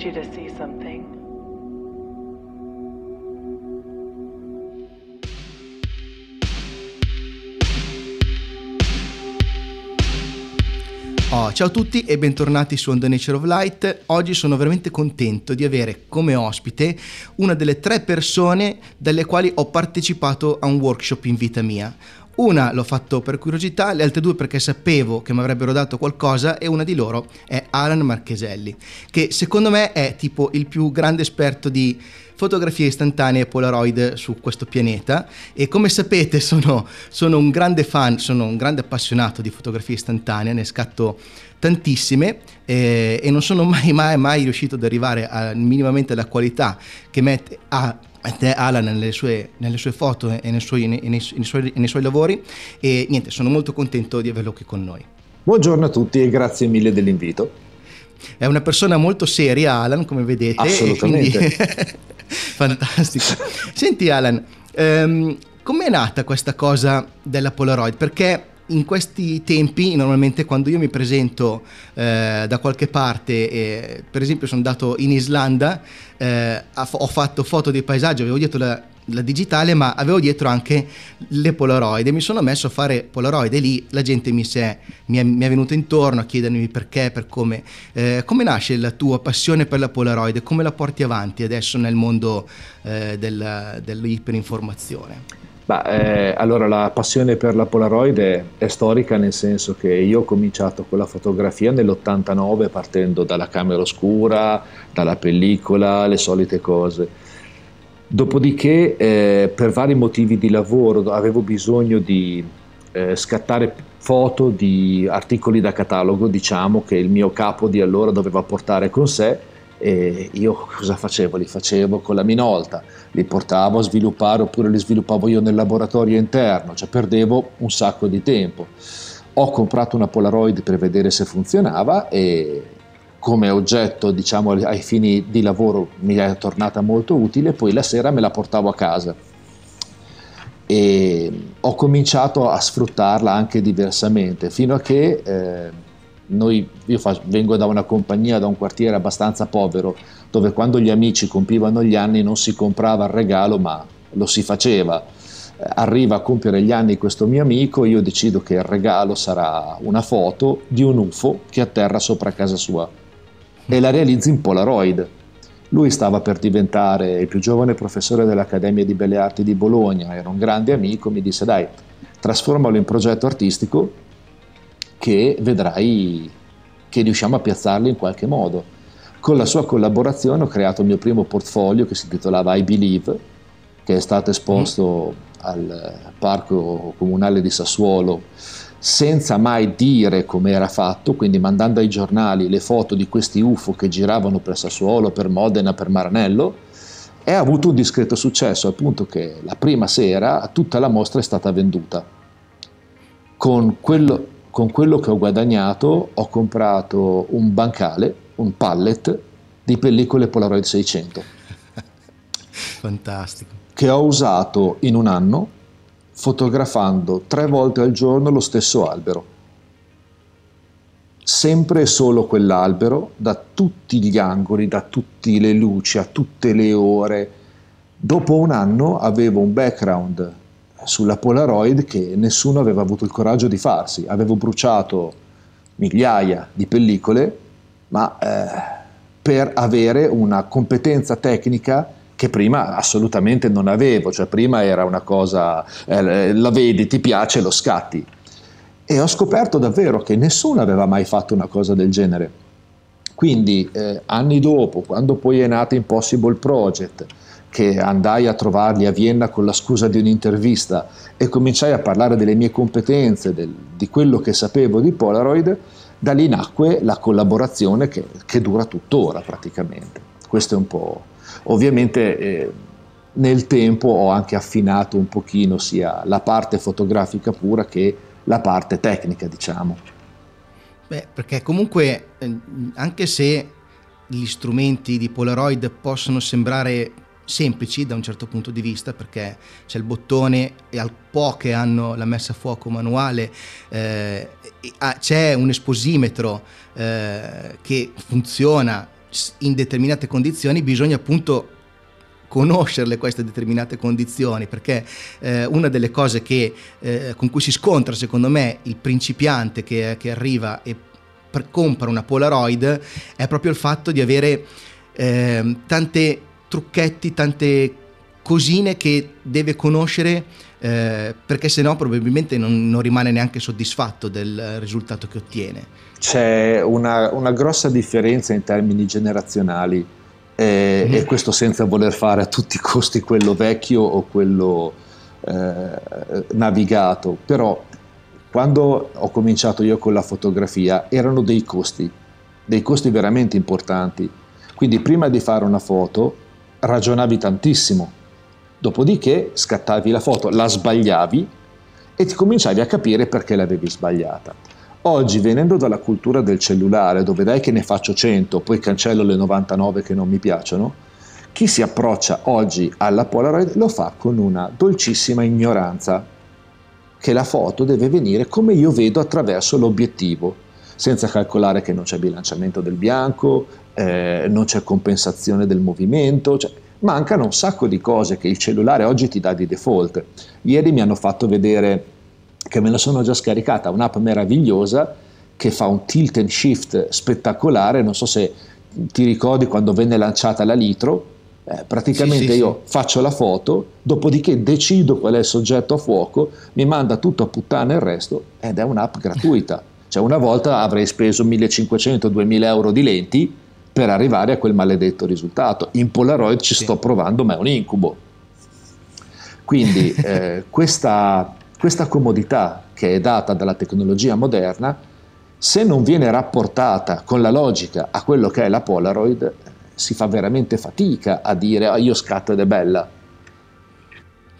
need you to see something. Oh, ciao a tutti e bentornati su On the Nature of Light. Oggi sono veramente contento di avere come ospite una delle tre persone dalle quali ho partecipato a un workshop in vita mia. Una l'ho fatto per curiosità, le altre due perché sapevo che mi avrebbero dato qualcosa e una di loro è Alan Marcheselli, che secondo me è tipo il più grande esperto di fotografie istantanee Polaroid su questo pianeta e come sapete sono, sono un grande fan, sono un grande appassionato di fotografie istantanee, ne scatto tantissime eh, e non sono mai mai mai riuscito ad arrivare a, minimamente alla qualità che mette a Alan nelle sue, nelle sue, foto e nei suoi, nei, nei, suoi, nei suoi lavori e niente, sono molto contento di averlo qui con noi. Buongiorno a tutti e grazie mille dell'invito. È una persona molto seria, Alan, come vedete. Assolutamente. Quindi... Fantastico. Senti Alan, ehm, com'è nata questa cosa della Polaroid? Perché in questi tempi, normalmente quando io mi presento eh, da qualche parte, eh, per esempio sono andato in Islanda, eh, ho fatto foto dei paesaggi, avevo dietro la, la, digitale, ma avevo dietro anche le Polaroid e mi sono messo a fare Polaroid e lì la gente mi, è, mi è, mi è venuta intorno a chiedermi perché, per come. Eh, come nasce la tua passione per la Polaroid? Come la porti avanti adesso nel mondo eh, del, dell'iperinformazione? Bah, eh, allora la passione per la Polaroid è, è, storica nel senso che io ho cominciato con la fotografia nell'89 partendo dalla camera oscura, dalla pellicola, le solite cose. Dopodiché eh, per vari motivi di lavoro avevo bisogno di eh, scattare foto di articoli da catalogo, diciamo, che il mio capo di allora doveva portare con sé e io cosa facevo? Li facevo con la minolta, li portavo a sviluppare oppure li sviluppavo io nel laboratorio interno, cioè perdevo un sacco di tempo. Ho comprato una Polaroid per vedere se funzionava e come oggetto, diciamo, ai fini di lavoro mi è tornata molto utile, poi la sera me la portavo a casa e ho cominciato a sfruttarla anche diversamente fino a che eh, noi, io fa, vengo da una compagnia, da un quartiere abbastanza povero, dove quando gli amici compivano gli anni non si comprava il regalo, ma lo si faceva. Arriva a compiere gli anni questo mio amico, io decido che il regalo sarà una foto di un UFO che atterra sopra casa sua e la realizzo in Polaroid. Lui stava per diventare il più giovane professore dell'Accademia di Belle Arti di Bologna, era un grande amico, mi disse dai, trasformalo in progetto artistico che vedrai che riusciamo a piazzarli in qualche modo. Con la sua collaborazione ho creato il mio primo portfolio che si intitolava I Believe, che è stato esposto mm. al Parco Comunale di Sassuolo senza mai dire come era fatto, quindi mandando ai giornali le foto di questi UFO che giravano per Sassuolo, per Modena, per Maranello, e ha avuto un discreto successo, al punto che la prima sera tutta la mostra è stata venduta. Con quello, con quello che ho guadagnato ho comprato un bancale, un pallet di pellicole Polaroid 600. Fantastico. Che ho usato in un anno fotografando tre volte al giorno lo stesso albero. Sempre e solo quell'albero, da tutti gli angoli, da tutte le luci, a tutte le ore. Dopo un anno avevo un background sulla Polaroid che nessuno aveva avuto il coraggio di farsi. Avevo bruciato migliaia di pellicole, ma eh, per avere una competenza tecnica che prima assolutamente non avevo, cioè prima era una cosa, eh, la vedi, ti piace, lo scatti. E ho scoperto davvero che nessuno aveva mai fatto una cosa del genere. Quindi eh, anni dopo, quando poi è nato Impossible Project, che andai a trovarli a Vienna con la scusa di un'intervista e cominciai a parlare delle mie competenze, del, di quello che sapevo di Polaroid, da lì nacque la collaborazione che, che dura tuttora praticamente. Questo è un po'. Ovviamente eh, nel tempo ho anche affinato un pochino sia la parte fotografica pura che la parte tecnica, diciamo. Beh, perché comunque eh, anche se gli strumenti di Polaroid possono sembrare semplici da un certo punto di vista perché c'è il bottone e al poche hanno la messa a fuoco manuale, eh, c'è un esposimetro eh, che funziona in determinate condizioni bisogna appunto conoscerle queste determinate condizioni, perché eh, una delle cose che, eh, con cui si scontra secondo me il principiante che, che arriva e pre- compra una Polaroid è proprio il fatto di avere eh, tante trucchetti, tante cosine che deve conoscere eh, perché se no probabilmente non, non, rimane neanche soddisfatto del risultato che ottiene. C'è una, una grossa differenza in termini generazionali eh, mm. e questo senza voler fare a tutti i costi quello vecchio o quello eh, navigato, però quando ho cominciato io con la fotografia erano dei costi, dei costi veramente importanti, quindi prima di fare una foto ragionavi tantissimo Dopodiché scattavi la foto, la sbagliavi e ti cominciavi a capire perché l'avevi sbagliata. Oggi, venendo dalla cultura del cellulare, dove dai che ne faccio 100, poi cancello le 99 che non mi piacciono, chi si approccia oggi alla Polaroid lo fa con una dolcissima ignoranza, che la foto deve venire come io vedo attraverso l'obiettivo, senza calcolare che non c'è bilanciamento del bianco, eh, non c'è compensazione del movimento, cioè, mancano un sacco di cose che il cellulare oggi ti dà di default. Ieri mi hanno fatto vedere che me la sono già scaricata, un'app meravigliosa che fa un tilt and shift spettacolare, non so se ti ricordi quando venne lanciata la Litro, eh, praticamente sì, sì, io sì. faccio la foto, dopodiché decido qual è il soggetto a fuoco, mi manda tutto a puttana il resto ed è un'app gratuita. Cioè una volta avrei speso 1500-2000 euro di lenti, per arrivare a quel maledetto risultato. In Polaroid ci sì. sto provando, ma è un incubo. Quindi eh, questa, questa comodità che è data dalla tecnologia moderna, se non viene rapportata con la logica a quello che è la Polaroid, si fa veramente fatica a dire ah, io scatto ed è bella.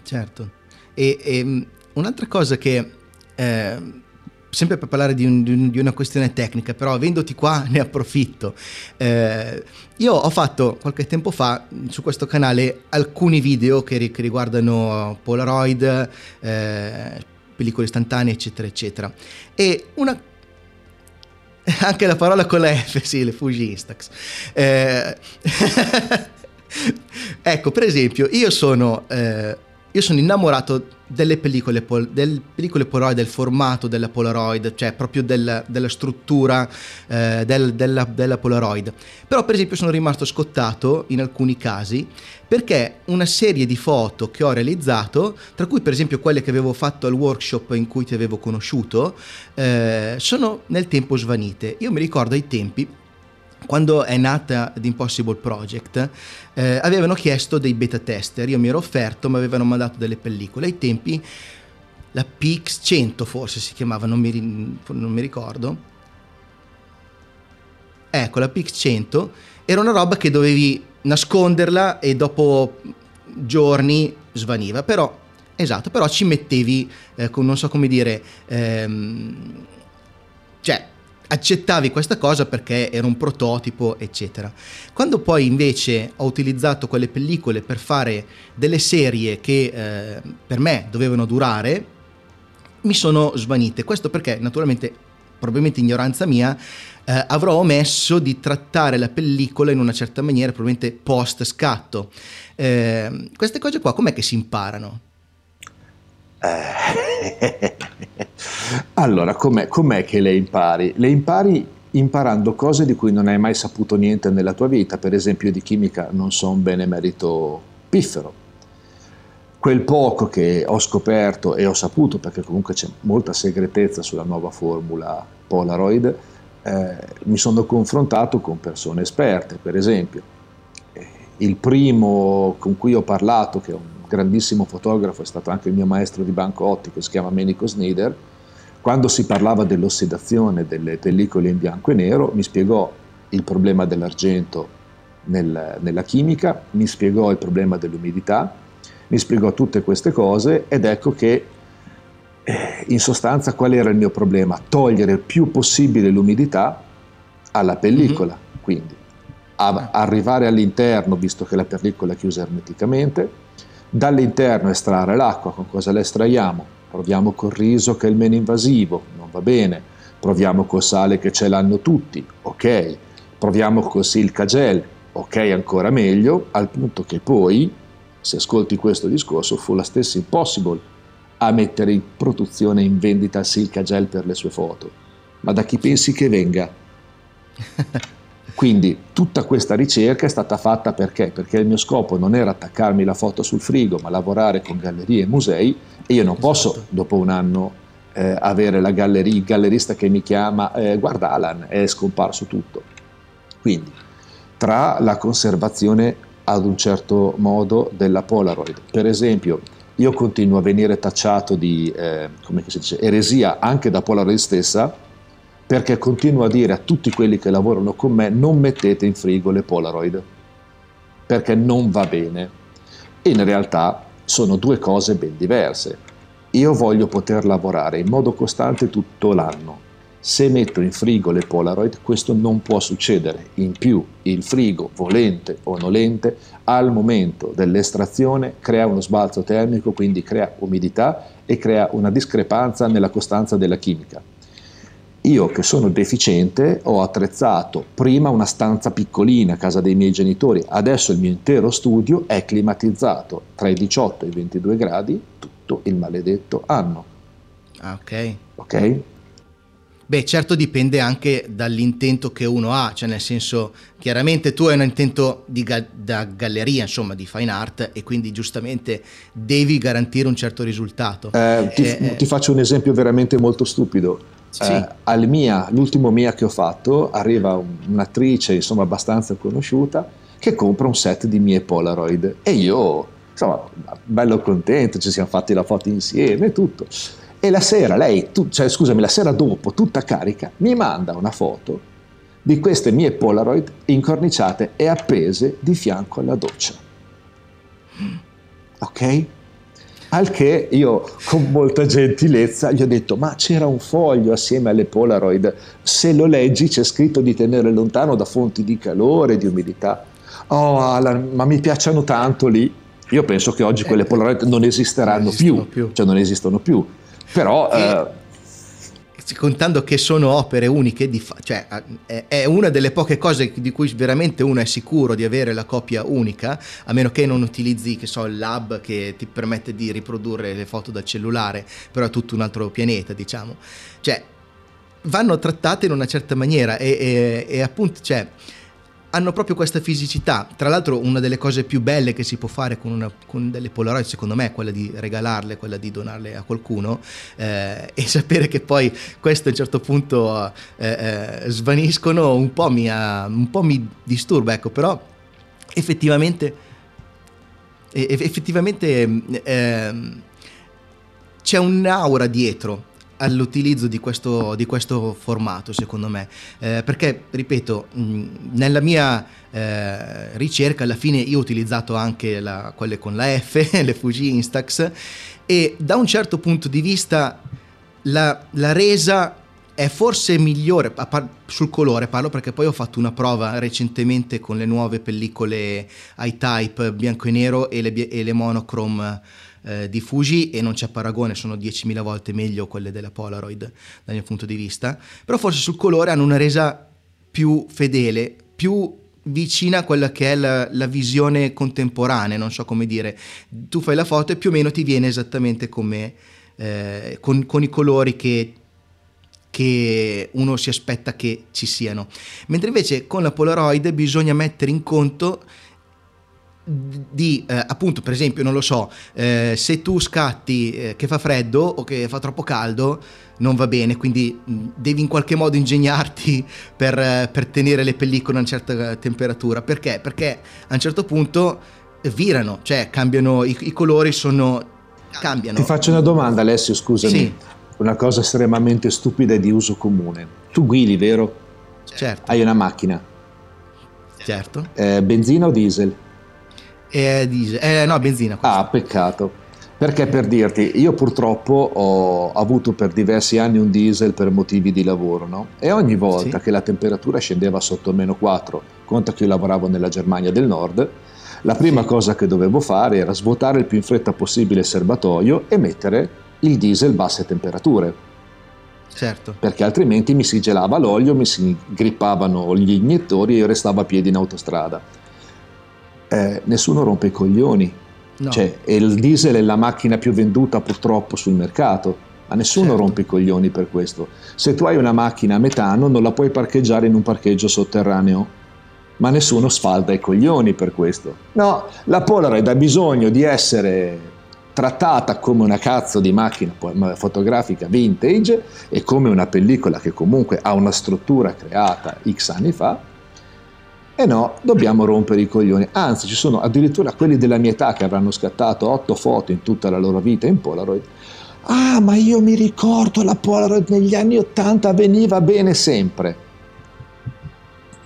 Certo. E, e un'altra cosa che eh, sempre per parlare di, un, di, una questione tecnica, però avendoti qua ne approfitto. Eh, io ho fatto qualche tempo fa su questo canale alcuni video che, che riguardano Polaroid, eh, pellicole istantanee, eccetera, eccetera. E una anche la parola con la F, sì, le Fuji Instax. Eh, ecco, per esempio, io sono, eh, io sono innamorato delle pellicole, delle pellicole Polaroid, del formato della Polaroid, cioè proprio del, della struttura eh, del, della, della, Polaroid. Però per esempio sono rimasto scottato in alcuni casi perché una serie di foto che ho realizzato, tra cui per esempio quelle che avevo fatto al workshop in cui ti avevo conosciuto, eh, sono nel tempo svanite. Io mi ricordo ai tempi quando è nata The Impossible Project, eh, avevano chiesto dei beta tester, io mi ero offerto, mi avevano mandato delle pellicole. Ai tempi la PX100 forse si chiamava, non mi, non mi ricordo. Ecco, la PX100 era una roba che dovevi nasconderla e dopo giorni svaniva, però, esatto, però ci mettevi, eh, non so come dire, ehm, accettavi questa cosa perché era un prototipo, eccetera. Quando poi invece ho utilizzato quelle pellicole per fare delle serie che eh, per me dovevano durare, mi sono svanite. Questo perché naturalmente, probabilmente ignoranza mia, eh, avrò omesso di trattare la pellicola in una certa maniera, probabilmente post scatto. Eh, queste cose qua com'è che si imparano? Eh. allora, com'è, com'è che le impari? Le impari imparando cose di cui non hai mai saputo niente nella tua vita, per esempio di chimica non so un benemerito piffero. Quel poco che ho scoperto e ho saputo, perché comunque c'è molta segretezza sulla nuova formula Polaroid, eh, mi sono confrontato con persone esperte, per esempio. Eh, il primo con cui ho parlato, che è un grandissimo fotografo, è stato anche il mio maestro di banco ottico, si chiama Menico Snyder, quando si parlava dell'ossidazione delle pellicole in bianco e nero, mi spiegò il problema dell'argento nel, nella chimica, mi spiegò il problema dell'umidità, mi spiegò tutte queste cose ed ecco che eh, in sostanza qual era il mio problema? Togliere il più possibile l'umidità alla pellicola, mm-hmm. quindi arrivare all'interno, visto che la pellicola è chiusa ermeticamente, dall'interno estrarre l'acqua, con cosa la estraiamo? Proviamo col riso che è il meno invasivo, non va bene, proviamo col sale che ce l'hanno tutti, ok, proviamo col Silca Gel, ok ancora meglio, al punto che poi, se ascolti questo discorso, fu la stessa Impossible a mettere in produzione e in vendita il Silca Gel per le sue foto. Ma da chi pensi che venga? Quindi tutta questa ricerca è stata fatta perché? Perché il mio scopo non era attaccarmi la foto sul frigo, ma lavorare con gallerie e musei e io non esatto. posso dopo un anno eh, avere la galleria, il gallerista che mi chiama, eh, guarda Alan, è scomparso tutto. Quindi tra la conservazione ad un certo modo della Polaroid, per esempio io continuo a venire tacciato di eh, dice, eresia anche da Polaroid stessa perché continuo a dire a tutti quelli che lavorano con me non mettete in frigo le Polaroid perché non va bene. In realtà sono due cose ben diverse. Io voglio poter lavorare in modo costante tutto l'anno. Se metto in frigo le Polaroid questo non può succedere. In più il frigo, volente o nolente, al momento dell'estrazione crea uno sbalzo termico, quindi crea umidità e crea una discrepanza nella costanza della chimica. Io che sono deficiente ho attrezzato prima una stanza piccolina a casa dei miei genitori, adesso il mio intero studio è climatizzato tra i 18 e i 22 gradi tutto il maledetto anno. Ah, ok. Ok? Beh, certo dipende anche dall'intento che uno ha, cioè nel senso, chiaramente tu hai un intento ga- da galleria, insomma, di fine art e quindi giustamente devi garantire un certo risultato. Eh, ti, eh, ti faccio un esempio veramente molto stupido sì. Eh, al mia, l'ultimo mia che ho fatto arriva un'attrice insomma abbastanza conosciuta che compra un set di mie Polaroid e io insomma bello contento, ci siamo fatti la foto insieme e tutto. E la sera lei, tu, cioè scusami, la sera dopo, tutta carica, mi manda una foto di queste mie Polaroid incorniciate e appese di fianco alla doccia. Ok? Al che io con molta gentilezza gli ho detto ma c'era un foglio assieme alle Polaroid, se lo leggi c'è scritto di tenere lontano da fonti di calore, di umidità. Oh Alan, ma mi piacciono tanto lì. Io penso che oggi quelle eh, Polaroid non esisteranno non più, più, cioè non esistono più. Però... Eh, contando che sono opere uniche, fa- cioè è una delle poche cose di cui veramente uno è sicuro di avere la copia unica, a meno che non utilizzi, che so, il lab che ti permette di riprodurre le foto dal cellulare, però è tutto un altro pianeta, diciamo. Cioè, vanno trattate in una certa maniera e, e, e appunto, cioè, hanno proprio questa fisicità. Tra l'altro, una delle cose più belle che si può fare con, una, con delle Polaroid, secondo me, è quella di regalarle, quella di donarle a qualcuno eh, e sapere che poi queste a un certo punto eh, eh, svaniscono un po' mi, un po' mi disturba, ecco, però effettivamente. Effettivamente ehm, c'è un'aura dietro all'utilizzo di questo, di questo, formato, secondo me, eh, perché, ripeto, mh, nella mia eh, ricerca alla fine io ho utilizzato anche la, quelle con la F, le Fuji Instax, e da un certo punto di vista la, la resa è forse migliore sul colore parlo perché poi ho fatto una prova recentemente con le nuove pellicole iType bianco e nero e le, e le monochrome eh, di Fuji e non c'è paragone, sono 10.000 volte meglio quelle della Polaroid dal mio punto di vista, però forse sul colore hanno una resa più fedele, più vicina a quella che è la, la, visione contemporanea, non so come dire, tu fai la foto e più o meno ti viene esattamente come eh, con, con, i colori che, che uno si aspetta che ci siano, mentre invece con la Polaroid bisogna mettere in conto di eh, appunto per esempio non lo so eh, se tu scatti eh, che fa freddo o che fa troppo caldo non va bene. Quindi mh, devi in qualche modo ingegnarti per, eh, per, tenere le pellicole a una certa temperatura. Perché? Perché a un certo punto virano cioè cambiano i, i colori sono cambiano. Ti faccio una domanda Alessio scusami. Sì. una cosa estremamente stupida e di uso comune. Tu guidi vero? certo. Hai una macchina. Certo. Eh, benzina o diesel? È diesel, eh, no, benzina. Questo. Ah, peccato. Perché per dirti, io purtroppo ho avuto per diversi anni un diesel per motivi di lavoro, no? E ogni volta sì. che la temperatura scendeva sotto meno 4, conta che io lavoravo nella Germania del Nord, la prima sì. cosa che dovevo fare era svuotare il più in fretta possibile il serbatoio e mettere il diesel basse temperature. Certo. Perché altrimenti mi si gelava l'olio, mi si grippavano gli iniettori e io restavo a piedi in autostrada. Eh, nessuno rompe i coglioni. No. Cioè, il diesel è la macchina più venduta purtroppo sul mercato ma nessuno certo. rompe i coglioni per questo. Se tu hai una macchina a metano non la puoi parcheggiare in un parcheggio sotterraneo, ma nessuno sfalda i coglioni per questo. No, la Polaroid ha bisogno di essere trattata come una cazzo di macchina fotografica vintage e come una pellicola che comunque ha una struttura creata X anni fa. E no, dobbiamo rompere i coglioni. Anzi, ci sono addirittura quelli della mia età che avranno scattato otto foto in tutta la loro vita in Polaroid Ah, ma io mi ricordo la Polaroid negli anni Ottanta veniva bene sempre.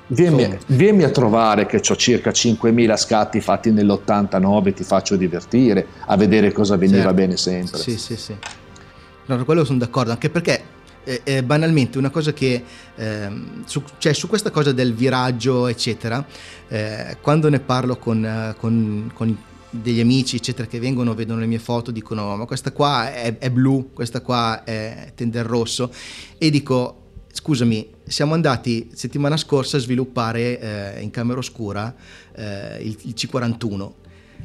Vieni, vieni, a trovare che ho circa 5.000 scatti fatti nell'89, ti faccio divertire a vedere cosa veniva certo. bene sempre. Sì, sì, sì. No, quello sono d'accordo, anche perché eh, eh, banalmente una cosa che eh, su, cioè, su, questa cosa del viraggio eccetera eh, quando ne parlo con, eh, con, con degli amici eccetera che vengono, vedono le mie foto, dicono ma questa qua è, è blu, questa qua è tende al rosso e dico scusami, siamo andati settimana scorsa a sviluppare eh, in camera oscura il, il, C41.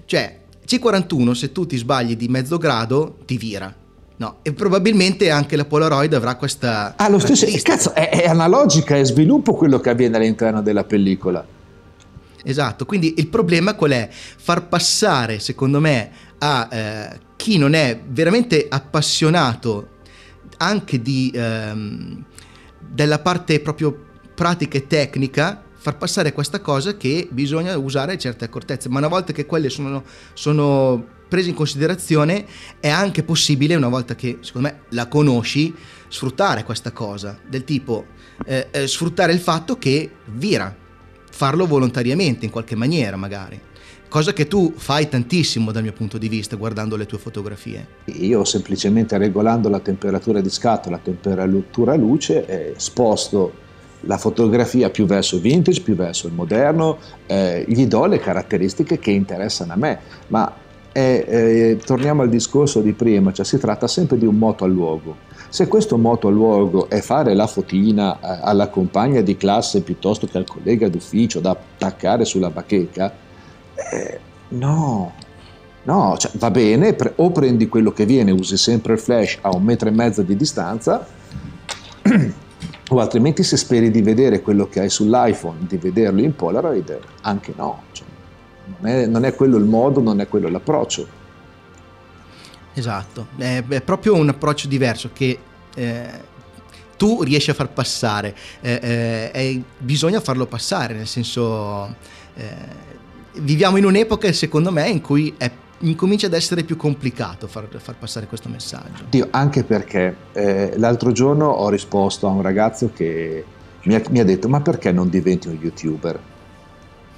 Cioè, C41 se tu ti sbagli di mezzo grado ti vira. No, e probabilmente anche la Polaroid avrà questa... Ah, lo stesso, cazzo, è, è analogica, è sviluppo quello che avviene all'interno della pellicola. Esatto, quindi il problema qual è? Far passare, secondo me, a eh, chi non è veramente appassionato anche di, ehm, della parte proprio pratica e tecnica, far passare questa cosa che bisogna usare certe accortezze, ma una volta che quelle sono, sono prese in considerazione è anche possibile, una volta che secondo me la conosci, sfruttare questa cosa, del tipo eh, eh, sfruttare il fatto che vira, farlo volontariamente in qualche maniera magari. Cosa che tu fai tantissimo dal mio punto di vista guardando le tue fotografie. Io semplicemente regolando la temperatura di scatto, la temperatura luce, eh, sposto la fotografia più verso il vintage, più verso il moderno, eh, gli do le caratteristiche che interessano a me. Ma eh, eh torniamo al discorso di prima, cioè si tratta sempre di un moto al luogo se questo moto a luogo è fare la fotina eh, alla compagna di classe piuttosto che al collega d'ufficio da attaccare sulla bacheca, eh, no, no, cioè, va bene, pre- o prendi quello che viene, usi sempre il flash a un metro e mezzo di distanza, o altrimenti se speri di vedere quello che hai sull'iPhone, di vederlo in Polaroid, anche no. Cioè, non, è, non è quello il modo, non è quello l'approccio. Esatto, è, è proprio un approccio diverso che eh, tu riesci a far passare, eh, eh, bisogna farlo passare, nel senso eh, viviamo in un'epoca secondo me in cui è, incomincia ad essere più complicato far, far passare questo messaggio. Dio, anche perché eh, l'altro giorno ho risposto a un ragazzo che mi ha, mi ha detto ma perché non diventi un youtuber?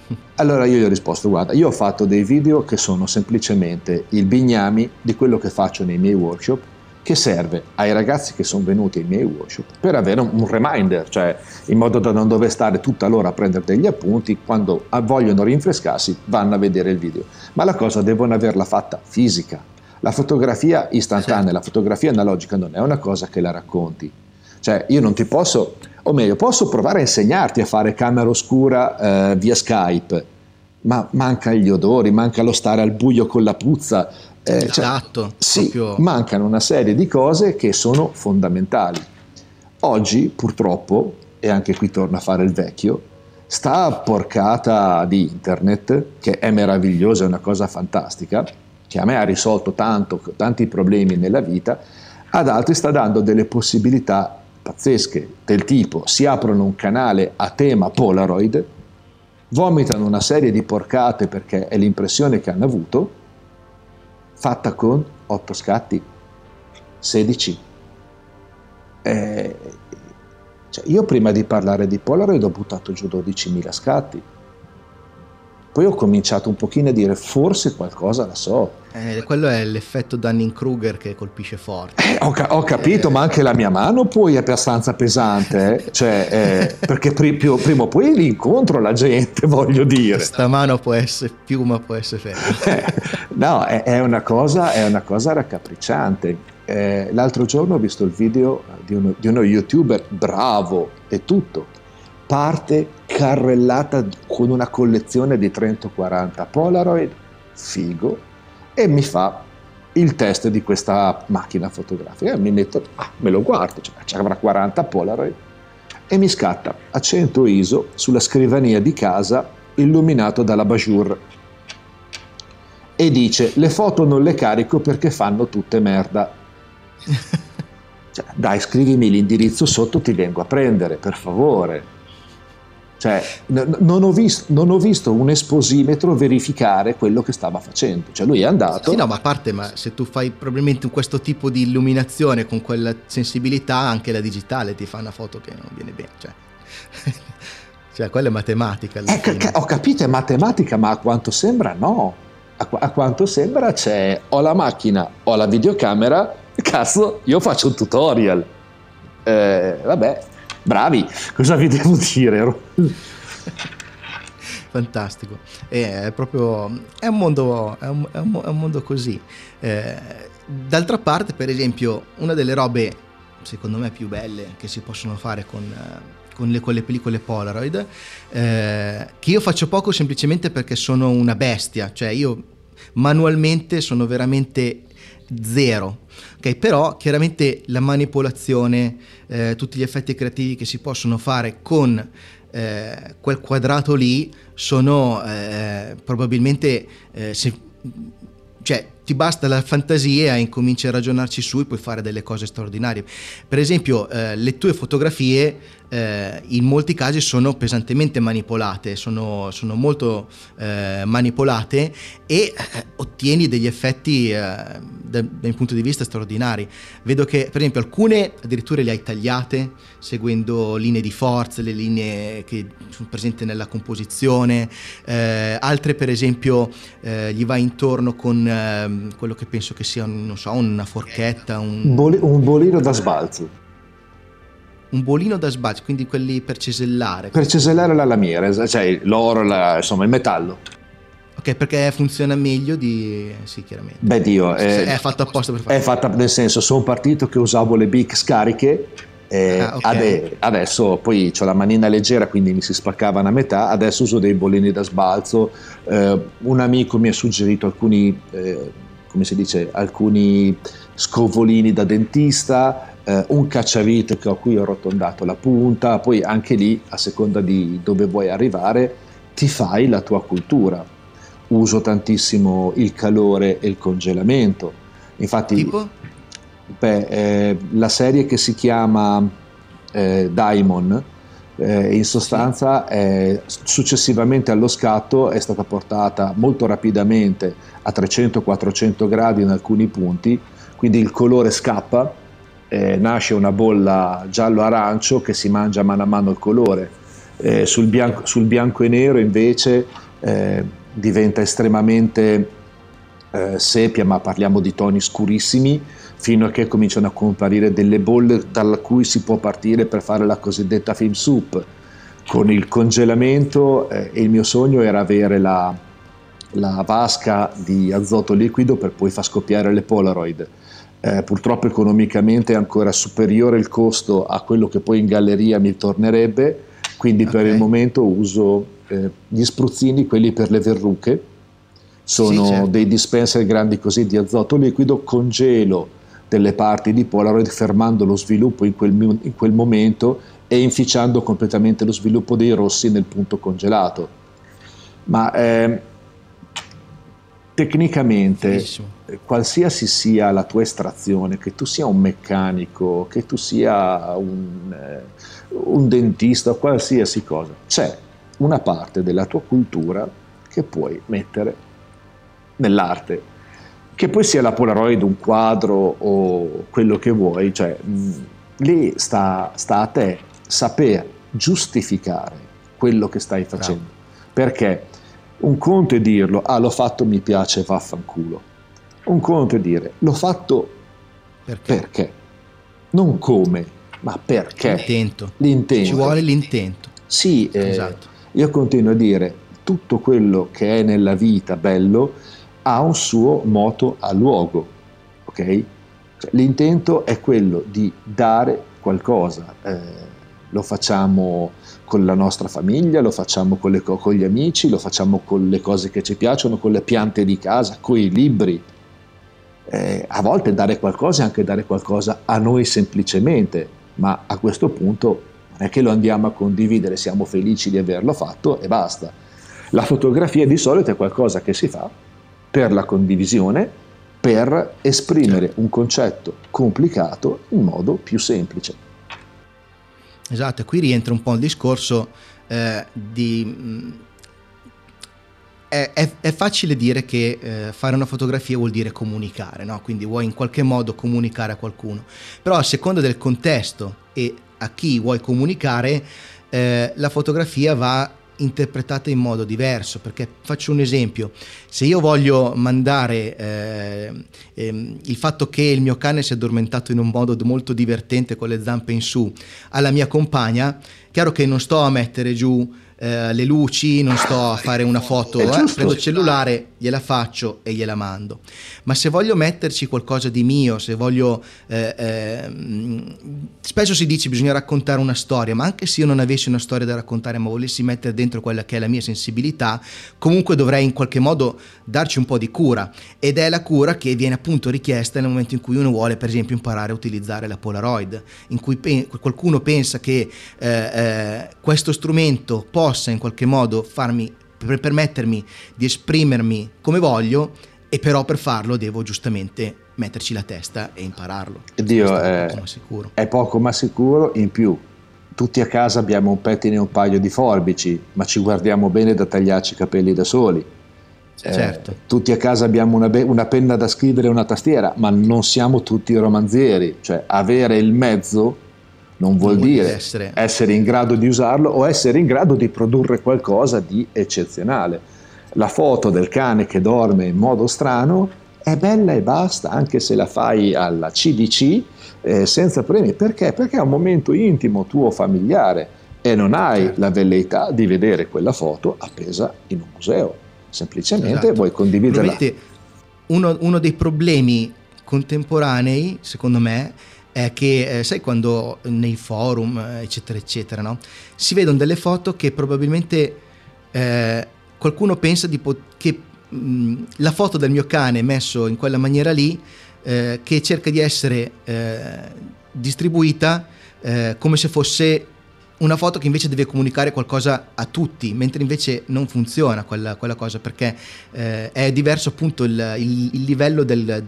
Allora io gli ho risposto, guarda, io ho fatto dei video che sono semplicemente il bignami di quello che faccio nei miei workshop, che serve ai ragazzi che sono venuti ai miei workshop per avere un reminder, cioè in modo da non dover stare tutta l'ora a prendere degli appunti, quando vogliono rinfrescarsi vanno a vedere il video. Ma la cosa devono averla fatta fisica. La fotografia istantanea, sì. la fotografia analogica non è una cosa che la racconti. Cioè io non ti posso o meglio, posso provare a insegnarti a fare camera oscura eh, via Skype, ma manca gli odori, manca lo stare al buio con la puzza. Eh, cioè, esatto. Sì, proprio... mancano una serie di cose che sono fondamentali. Oggi, purtroppo, e anche qui torna a fare il vecchio, sta porcata di internet, che è meravigliosa, è una cosa fantastica, che a me ha risolto tanto, tanti problemi nella vita, ad altri sta dando delle possibilità pazzesche del tipo si aprono un canale a tema Polaroid, vomitano una serie di porcate perché è l'impressione che hanno avuto, fatta con 8 scatti, 16. Eh, cioè io prima di parlare di Polaroid ho buttato giù 12.000 scatti. Poi ho cominciato un pochino a dire forse qualcosa la so. Eh, quello è l'effetto Dunning-Kruger che colpisce forte. Eh, ho, ho, capito, eh. ma anche la mia mano poi è abbastanza pesante, eh? cioè, eh, perché pri- più, prima o poi l'incontro la gente, voglio dire. Questa mano può essere piuma, può essere ferma. No, è, è, una cosa, è una cosa raccapricciante. eh, l'altro giorno ho visto il video di uno, di uno youtuber bravo e tutto, parte carrellata con una collezione di 30-40 Polaroid, figo, e mi fa il test di questa macchina fotografica. E mi metto, ah, me lo guardo, cioè, ci avrà 40 Polaroid, e mi scatta a 100 ISO sulla scrivania di casa illuminato dalla Bajur e dice le foto non le carico perché fanno tutte merda. cioè, dai, scrivimi l'indirizzo sotto, ti vengo a prendere, per favore. Cioè, n- non, ho visto, non, ho visto, un esposimetro verificare quello che stava facendo. Cioè, lui è andato. Sì, no, ma a parte, ma se tu fai probabilmente questo tipo di illuminazione con quella sensibilità, anche la digitale ti fa una foto che non viene bene. Cioè, cioè quella è matematica. Eh, ho capito, è matematica, ma a quanto sembra no a, a quanto sembra c'è o la macchina o la videocamera, cazzo, io faccio un tutorial. Eh, vabbè, bravi, cosa vi devo dire? Fantastico, è proprio è un mondo, è un, è un, è un mondo così. Eh, d'altra parte, per esempio, una delle robe secondo me più belle che si possono fare con, con, le, con le, pellicole Polaroid, eh, che io faccio poco semplicemente perché sono una bestia, cioè io manualmente sono veramente zero. Okay, però chiaramente la manipolazione, eh, tutti gli effetti creativi che si possono fare con eh, quel quadrato lì sono eh, probabilmente eh, se, cioè ti basta la fantasia e incominci a ragionarci su e puoi fare delle cose straordinarie. Per esempio, eh, le tue fotografie eh, in molti casi sono pesantemente manipolate, sono, sono molto eh, manipolate e eh, ottieni degli effetti eh, da, da un punto di vista straordinari. Vedo che per esempio alcune addirittura le hai tagliate seguendo linee di forza, le linee che sono presenti nella composizione, eh, altre per esempio gli vai intorno con ehm, quello che penso che sia, non so, una forchetta, un, un bolino da sbalzo un bolino da sbalzo, quindi quelli per cesellare. Per cesellare la lamiera, cioè l'oro, la, insomma il metallo. Ok, perché funziona meglio di... sì, chiaramente. Beh, Dio... È, è fatto apposta per fare. È fatta, nel senso, sono partito che usavo le big scariche, eh, ah, okay. ade- adesso poi ho la manina leggera, quindi mi si spaccavano a metà, adesso uso dei bolini da sbalzo. Eh, un amico mi ha suggerito alcuni, eh, come si dice, alcuni scovolini da dentista, eh, un cacciavite a cui ho rotondato la punta, poi anche lì, a seconda di dove vuoi arrivare, ti fai la tua cultura. Uso tantissimo il calore e il congelamento. Infatti, tipo? Beh, eh, la serie che si chiama eh, Daimon, eh, in sostanza è, successivamente allo scatto è stata portata molto rapidamente a 300-400 gradi in alcuni punti, quindi il colore scappa eh, nasce una bolla giallo-arancio che si mangia mano a mano il colore. Eh, sul, bianco, sul, bianco, e nero invece eh, diventa estremamente eh, sepia, ma parliamo di toni scurissimi, fino a che cominciano a comparire delle bolle dalla cui si può partire per fare la cosiddetta film soup. Con il congelamento eh, il mio sogno era avere la, la vasca di azoto liquido per poi far scoppiare le Polaroid eh, purtroppo economicamente è ancora superiore il costo a quello che poi in galleria mi tornerebbe, quindi okay. per il momento uso eh, gli spruzzini, quelli per le verruche, sono sì, certo. dei dispenser grandi così di azoto liquido, congelo delle parti di Polaroid fermando lo sviluppo in quel, in quel momento e inficiando completamente lo sviluppo dei rossi nel punto congelato. Ma eh, tecnicamente, Bellissimo. Qualsiasi sia la tua estrazione, che tu sia un meccanico, che tu sia un, eh, un dentista, qualsiasi cosa, c'è una parte della tua cultura che puoi mettere nell'arte. Che poi sia la Polaroid, un quadro o quello che vuoi, cioè, mh, lì sta, sta, a te saper giustificare quello che stai facendo. Bravo. Perché un conto è dirlo, ah l'ho fatto, mi piace, vaffanculo. Un conto è dire, l'ho fatto perché? perché? Non come, ma perché? L'intento. l'intento. Ci vuole l'intento. Sì, eh, esatto. io continuo a dire, tutto quello che è nella vita bello ha un suo moto a luogo, ok? Cioè, l'intento è quello di dare qualcosa. Eh, lo facciamo con la nostra famiglia, lo facciamo con, le, con, gli amici, lo facciamo con le cose che ci piacciono, con le piante di casa, con i libri. Eh, a volte dare qualcosa è anche dare qualcosa a noi semplicemente, ma a questo punto non è che lo andiamo a condividere, siamo felici di averlo fatto e basta. La fotografia di solito è qualcosa che si fa per la condivisione, per esprimere un concetto complicato in modo più semplice. Esatto, qui rientra un po' il discorso eh, di... È, è, è, facile dire che eh, fare una fotografia vuol dire comunicare, no? quindi vuoi in qualche modo comunicare a qualcuno, però a seconda del contesto e a chi vuoi comunicare, eh, la fotografia va interpretata in modo diverso, perché faccio un esempio, se io voglio mandare eh, ehm, il fatto che il mio cane si è addormentato in un modo molto divertente con le zampe in su alla mia compagna, chiaro che non sto a mettere giù eh, le luci, non sto a fare una foto, eh, prendo il cellulare, gliela faccio e gliela mando. Ma se voglio metterci qualcosa di mio, se voglio... Eh, eh, spesso si dice bisogna raccontare una storia, ma anche se io non avessi una storia da raccontare, ma volessi mettere dentro quella che è la mia sensibilità, comunque dovrei in qualche modo darci un po' di cura. Ed è la cura che viene appunto richiesta nel momento in cui uno vuole, per esempio, imparare a utilizzare la Polaroid, in cui pe- qualcuno pensa che eh, eh, questo strumento possa in qualche modo farmi, per permettermi di esprimermi come voglio e però per farlo devo giustamente metterci la testa e impararlo. Dio è, poco è poco ma sicuro, in più tutti a casa abbiamo un pettine e un paio di forbici, ma ci guardiamo bene da tagliarci i capelli da soli. Eh, certo. tutti a casa abbiamo una, be- una, penna da scrivere e una tastiera, ma non siamo tutti romanzieri, cioè avere il mezzo non vuol non dire essere. essere in grado di usarlo o essere in grado di produrre qualcosa di eccezionale. La foto del cane che dorme in modo strano è bella e basta, anche se la fai alla CDC eh, senza problemi. Perché? Perché è un momento intimo tuo familiare e non hai certo. la velleità di vedere quella foto appesa in un museo. Semplicemente esatto. vuoi condividerla. Uno, uno dei problemi contemporanei, secondo me, è che, eh, sai quando nei forum, eccetera, eccetera, no? si vedono delle foto che probabilmente eh, qualcuno pensa po- che mh, la foto del mio cane messo in quella maniera lì, eh, che cerca di essere eh, distribuita eh, come se fosse una foto che invece deve comunicare qualcosa a tutti, mentre invece non funziona quella, quella cosa perché eh, è diverso appunto il, il, il livello del,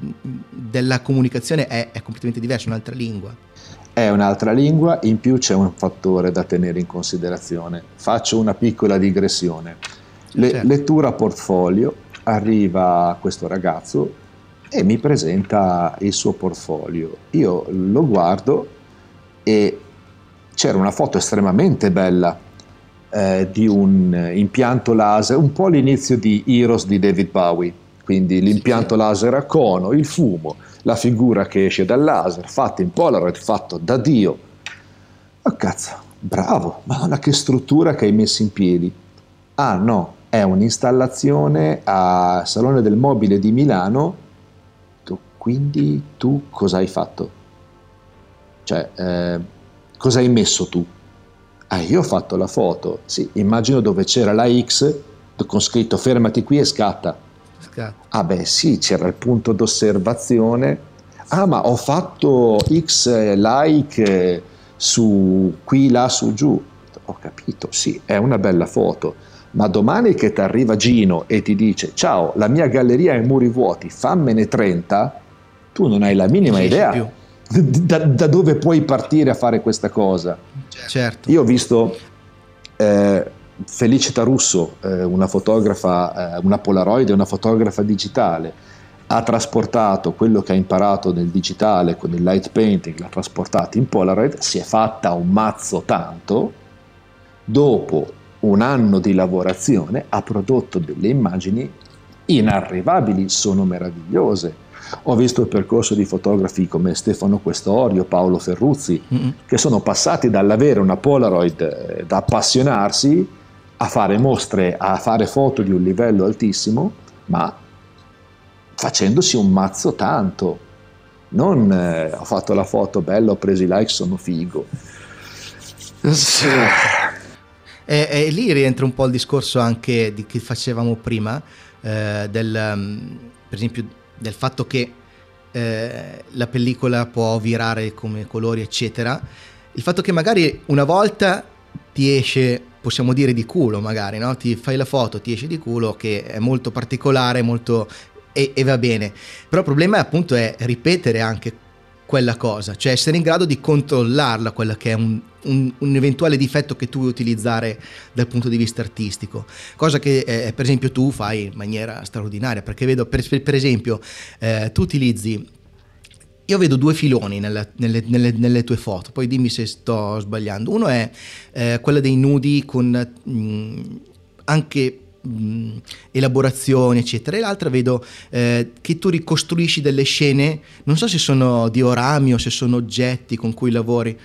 della comunicazione è, è completamente diverso, un'altra lingua. È un'altra lingua, in più c'è un fattore da tenere in considerazione. Faccio una piccola digressione. Le, certo. Lettura portfolio, arriva questo ragazzo e mi presenta il suo portfolio. Io lo guardo e c'era una foto estremamente bella eh, di un impianto laser, un po' l'inizio di Heroes di David Bowie, quindi l'impianto laser a cono, il fumo, la figura che esce dal laser, fatta in Polaroid, fatto da Dio. Ma oh, cazzo, bravo, ma che struttura che hai messo in piedi. Ah no, è un'installazione a Salone del Mobile di Milano, quindi tu cosa hai fatto? Cioè, eh, cosa hai messo tu? Ah, io ho fatto la foto, sì, immagino dove c'era la X con scritto fermati qui e scatta. scatta. Ah beh sì, c'era il punto d'osservazione. Ah ma ho fatto X like su qui, là, su, giù. Ho capito, sì, è una bella foto. Ma domani che ti arriva Gino e ti dice ciao, la mia galleria è muri vuoti, fammene 30, tu non hai la minima idea. Da, da, dove puoi partire a fare questa cosa. Certo. Io ho visto eh, Felicita Russo, eh, una fotografa, eh, una Polaroid e una fotografa digitale, ha trasportato quello che ha imparato nel digitale con il light painting, l'ha trasportato in Polaroid, si è fatta un mazzo tanto, dopo un anno di lavorazione ha prodotto delle immagini inarrivabili, sono meravigliose ho visto il percorso di fotografi come Stefano Questorio, Paolo Ferruzzi, mm-hmm. che sono passati dall'avere una Polaroid eh, da appassionarsi a fare mostre, a fare foto di un livello altissimo, ma facendosi un mazzo tanto. non eh, ho fatto la foto bella, ho preso i like, sono figo. Sì. E, e, lì rientra un po' il discorso anche di che facevamo prima, eh, del, um, per esempio del fatto che eh, la pellicola può virare come colori, eccetera. Il fatto che magari una volta ti esce, possiamo dire di culo, magari, no? Ti fai la foto, ti esce di culo, che è molto particolare, molto e, e, va bene. Però il problema appunto è ripetere anche quella cosa, cioè essere in grado di controllarla, quella che è un, un, un, eventuale difetto che tu vuoi utilizzare dal punto di vista artistico, cosa che eh, per esempio tu fai in maniera straordinaria, perché vedo per, per esempio eh, tu utilizzi io vedo due filoni nelle, nelle, nelle, nelle, tue foto, poi dimmi se sto sbagliando. Uno è eh, quella dei nudi con mh, mm, anche mh, elaborazioni, eccetera, e l'altra vedo eh, che tu ricostruisci delle scene, non so se sono diorami o se sono oggetti con cui lavori.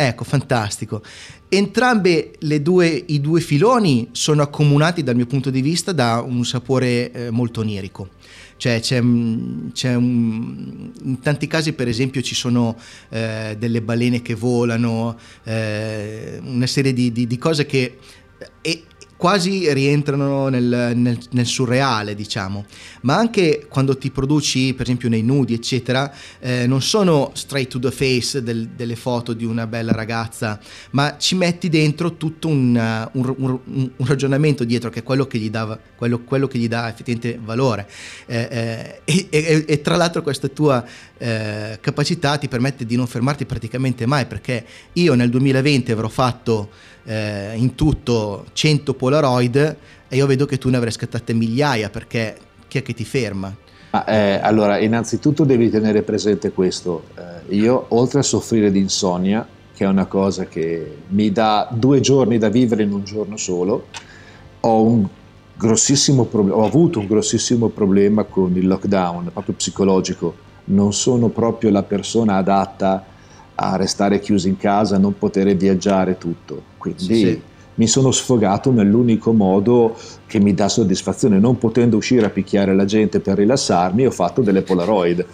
Ecco, fantastico. Entrambe due, i due filoni sono accomunati dal mio punto di vista da un sapore eh, molto onirico. Cioè c'è, c'è un, in tanti casi per esempio ci sono eh, delle balene che volano, eh, una serie di, di, di cose che... E, quasi rientrano nel, nel, nel, surreale, diciamo, ma anche quando ti produci, per esempio nei nudi, eccetera, eh, non sono straight to the face del, delle foto di una bella ragazza, ma ci metti dentro tutto un, un, un, un ragionamento dietro che è quello che gli, dava, quello, quello che gli dà effettivamente valore. Eh, eh, e, e, e, tra l'altro questa tua eh, capacità ti permette di non fermarti praticamente mai, perché io nel 2020 avrò fatto eh, in tutto 100 Polaroid e io vedo che tu ne avrai scattate migliaia perché chi è che ti ferma? Ah, eh, allora, innanzitutto devi tenere presente questo. Eh, io, oltre a soffrire di insonnia, che è una cosa che mi dà due giorni da vivere in un giorno solo, ho, un grossissimo pro- ho avuto un grossissimo problema con il lockdown, proprio psicologico. Non sono proprio la persona adatta a restare chiuso in casa, non poter viaggiare tutto. Quindi sì. mi sono sfogato nell'unico modo che mi dà soddisfazione, non potendo uscire a picchiare la gente per rilassarmi, ho fatto delle Polaroid.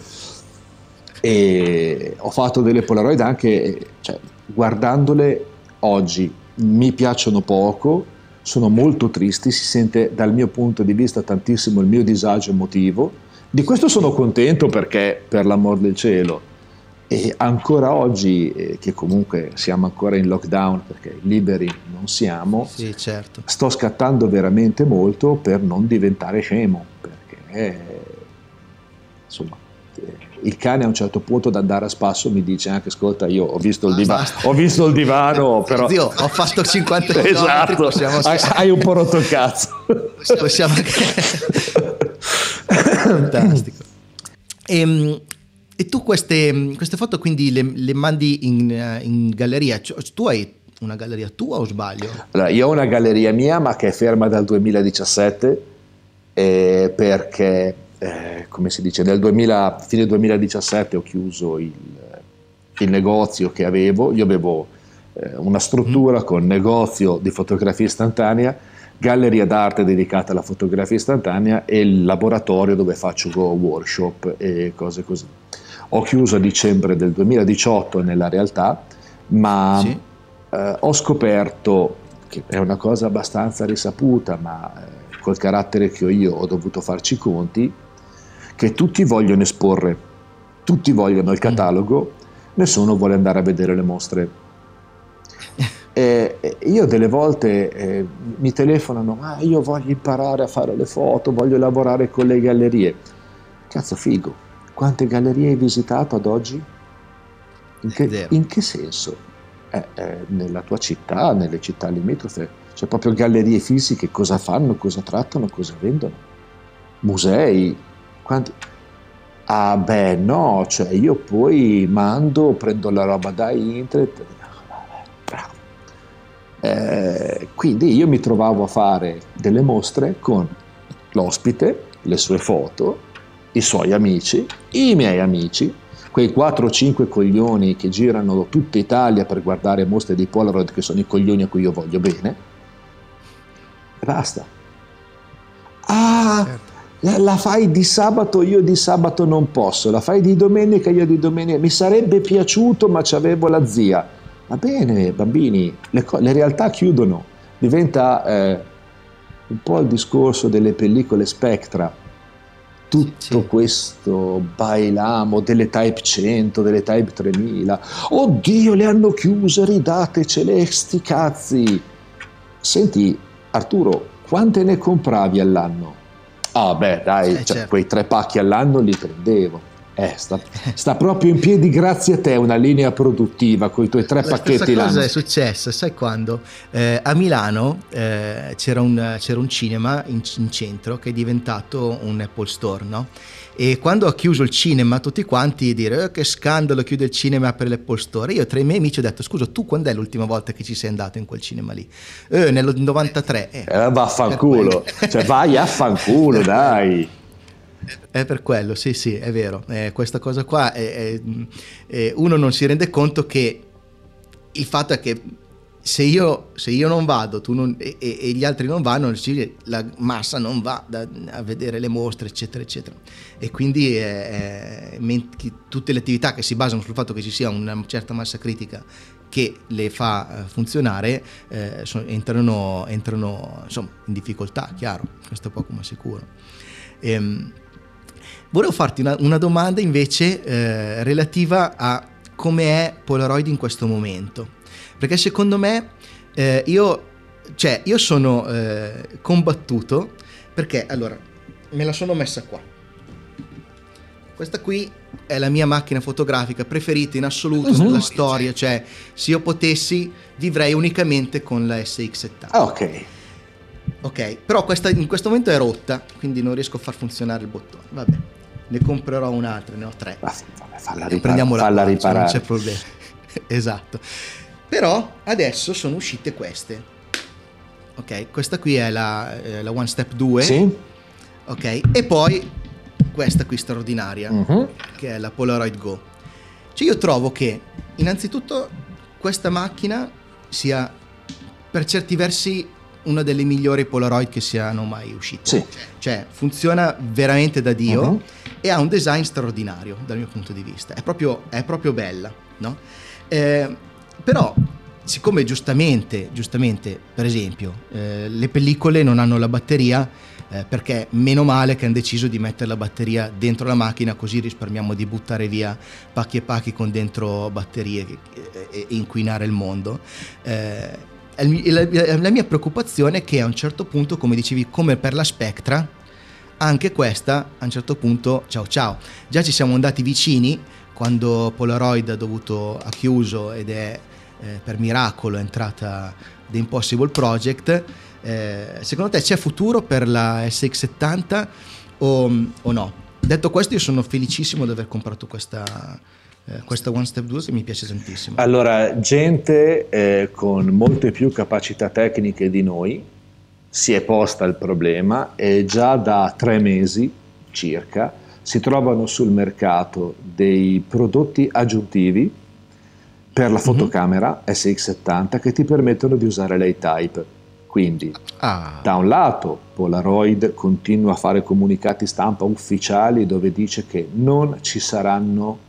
E ho fatto delle Polaroid anche, cioè, guardandole oggi, mi piacciono poco, sono molto tristi, si sente dal mio punto di vista tantissimo il mio disagio emotivo. Di questo sono contento perché, per l'amor del cielo, e ancora oggi, eh, che comunque siamo ancora in lockdown perché liberi non siamo, sì, certo. sto scattando veramente molto per non diventare scemo, perché eh, insomma eh, il cane a un certo punto da andare a spasso mi dice anche ascolta io ho visto il ah, divano, ho visto il divano però... Zio, ho fatto 50 esatto, possiamo... hai, hai, un po' rotto il cazzo. Possiamo... Fantastico. E, ehm, e tu queste, queste foto quindi le, le mandi in, eh, in, galleria? Cioè, tu hai una galleria tua o sbaglio? Allora, io ho una galleria mia ma che è ferma dal 2017 eh, perché, eh, come si dice, nel 2000, fine 2017 ho chiuso il, il negozio che avevo. Io avevo eh, una struttura mm. con negozio di fotografia istantanea galleria d'arte dedicata alla fotografia istantanea e il laboratorio dove faccio workshop e cose così ho chiuso a dicembre del 2018 nella realtà, ma sì. eh, ho scoperto, che è una cosa abbastanza risaputa, ma eh, col carattere che ho io ho dovuto farci conti, che tutti vogliono esporre, tutti vogliono il mm. catalogo, nessuno vuole andare a vedere le mostre. E io delle volte eh, mi telefonano, ma io voglio imparare a fare le foto, voglio lavorare con le gallerie. Cazzo figo, quante gallerie hai visitato ad oggi? In che, in che senso? Eh, eh, nella tua città, nelle città limitrofe, c'è proprio gallerie fisiche, cosa fanno, cosa trattano, cosa vendono? Musei? Quanti... Ah beh no, cioè io poi mando, prendo la roba da internet. Eh, quindi io mi trovavo a fare delle mostre con l'ospite, le sue foto, i suoi amici, i miei amici, quei 4-5 coglioni che girano tutta Italia per guardare mostre di Polaroid che sono i coglioni a cui io voglio bene, e basta. Ah, certo. la fai di sabato, io di sabato non posso, la fai di domenica, io di domenica, mi sarebbe piaciuto ma c'avevo la zia. Va bene, bambini, le, le realtà chiudono, diventa eh, un po' il discorso delle pellicole Spectra, tutto sì. questo bailamo delle Type 100, delle Type 3000, oddio le hanno chiuse, ridatecele, sti cazzi. Senti Arturo, quante ne compravi all'anno? Ah beh dai, eh, cioè, certo. quei tre pacchi all'anno li prendevo. Eh, sta, sta, proprio in piedi grazie a te una linea produttiva con i tuoi tre La pacchetti l'anno. Cosa è successo? Sai quando? Eh, a Milano eh, c'era, un, c'era, un, cinema in, in, centro che è diventato un Apple Store, no? E quando ha chiuso il cinema, tutti quanti dire oh, che scandalo, chiude il cinema per l'Apple Store. Io tra i miei amici ho detto: Scusa, tu quando è l'ultima volta che ci sei andato in quel cinema lì? Eh, nel 93. Eh, eh vaffanculo, cioè vai a fanculo, dai. È per quello, sì, sì, è vero. Eh, questa cosa qua, è, è, è, uno non si rende conto che il fatto è che se io, se io non vado non, e, e, gli altri non vanno, la massa non va da, a vedere le mostre, eccetera, eccetera. E quindi eh, tutte le attività che si basano sul fatto che ci sia una certa massa critica che le fa eh, funzionare eh, sono, entrano, entrano insomma, in difficoltà, chiaro, questo è poco ma sicuro. Ehm, Volevo farti una, una domanda invece eh, relativa a come è Polaroid in questo momento, perché secondo me eh, io, cioè, io sono eh, combattuto perché allora me la sono messa qua. Questa qui è la mia macchina fotografica preferita in assoluto uh-huh. nella storia, cioè se io potessi vivrei unicamente con la SX70. Ah, ok. Ok, però questa in questo momento è rotta, quindi non riesco a far funzionare il bottone. Vabbè ne comprerò un'altra, ne ho tre. Ma vabbè, falla, ripar- falla qua, riparare. non c'è problema. esatto. Però adesso sono uscite queste. Ok, questa qui è la, eh, la One Step 2. Sì. Ok, e poi questa qui straordinaria, uh-huh. che è la Polaroid Go. Cioè io trovo che innanzitutto questa macchina sia per certi versi una delle migliori Polaroid che siano mai uscite. Sì. Cioè, funziona veramente da Dio uh-huh. e ha un design straordinario dal mio punto di vista. È proprio, è proprio bella, no? Eh, però, siccome giustamente, giustamente, per esempio, eh, le pellicole non hanno la batteria, eh, perché meno male che hanno deciso di mettere la batteria dentro la macchina così risparmiamo di buttare via pacchi e pacchi con dentro batterie e, inquinare il mondo. Eh, la, la mia preoccupazione è che a un certo punto, come dicevi, come per la Spectra, anche questa a un certo punto ciao ciao. Già ci siamo andati vicini quando Polaroid ha dovuto ha chiuso ed è eh, per miracolo entrata The Impossible Project. Eh, secondo te c'è futuro per la SX70 o, o no? Detto questo, io sono felicissimo di aver comprato questa, eh, questa One Step 2 che mi piace tantissimo. Allora, gente eh, con molte più capacità tecniche di noi si è posta il problema e già da tre mesi circa si trovano sul mercato dei prodotti aggiuntivi per la mhm. fotocamera mm-hmm. SX70 che ti permettono di usare l'A-Type. Quindi, ah. da un lato, Polaroid continua a fare comunicati stampa ufficiali dove dice che non ci saranno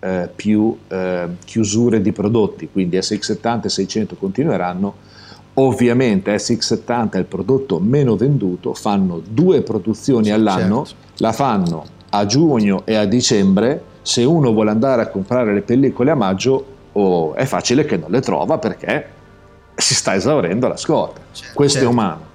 eh, più eh, chiusure di prodotti, quindi SX70 e 600 continueranno. Ovviamente SX70 è il prodotto meno venduto, fanno due produzioni all'anno, certo. la fanno a giugno e a dicembre, se uno vuole andare a comprare le pellicole a maggio oh, è facile che non le trova perché si sta esaurendo la scorta. Certo, Questo certo. è umano.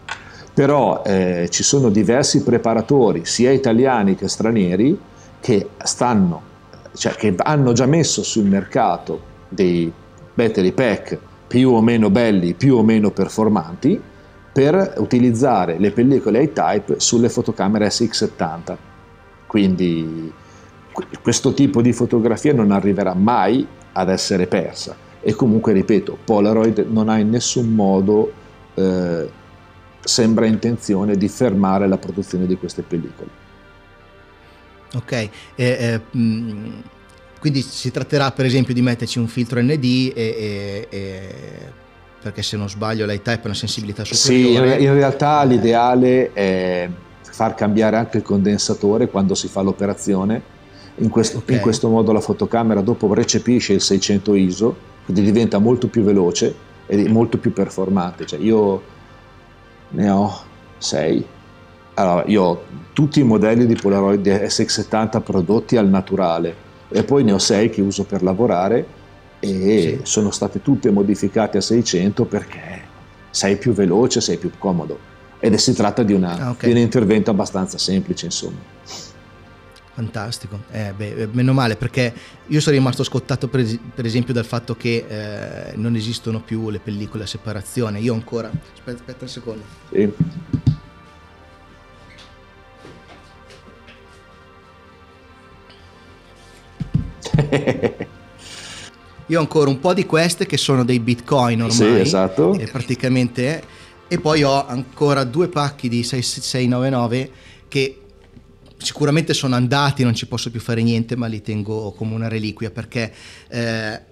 Però eh, ci sono diversi preparatori, sia italiani che stranieri, che stanno cioè che hanno già messo sul mercato dei battery pack più o meno belli, più o meno performanti per utilizzare le pellicole A-Type sulle fotocamere SX70. Quindi questo tipo di fotografia non arriverà mai ad essere persa e comunque ripeto Polaroid non ha in nessun modo eh, sembra intenzione di fermare la produzione di queste pellicole Ok, eh, eh, mh, quindi si tratterà per esempio di metterci un filtro ND e, e, e perché se non sbaglio l'iType ha una sensibilità superiore. Sì, in realtà l'ideale è far cambiare anche il condensatore quando si fa l'operazione. In questo, okay. in questo modo la fotocamera dopo recepisce il 600 ISO, quindi diventa molto più veloce e molto più performante. Cioè io ne ho 6. Allora, io ho tutti i modelli di Polaroid SX70 prodotti al naturale e poi ne ho 6 che uso per lavorare e sì. sono state tutte modificate a 600 perché sei più veloce, sei più comodo. Ed si tratta di, una, ah, okay. di un intervento abbastanza semplice, insomma. Fantastico, eh, beh, eh, meno male perché io sono rimasto scottato per, es- per esempio dal fatto che eh, non esistono più le pellicole a separazione. Io ancora, aspetta, aspetta un secondo. Sì. Io ho ancora un po' di queste che sono dei bitcoin ormai. Sì, esatto. E praticamente. E poi ho ancora due pacchi di 6699 che sicuramente sono andati, non ci posso più fare niente, ma li tengo come una reliquia perché. Eh,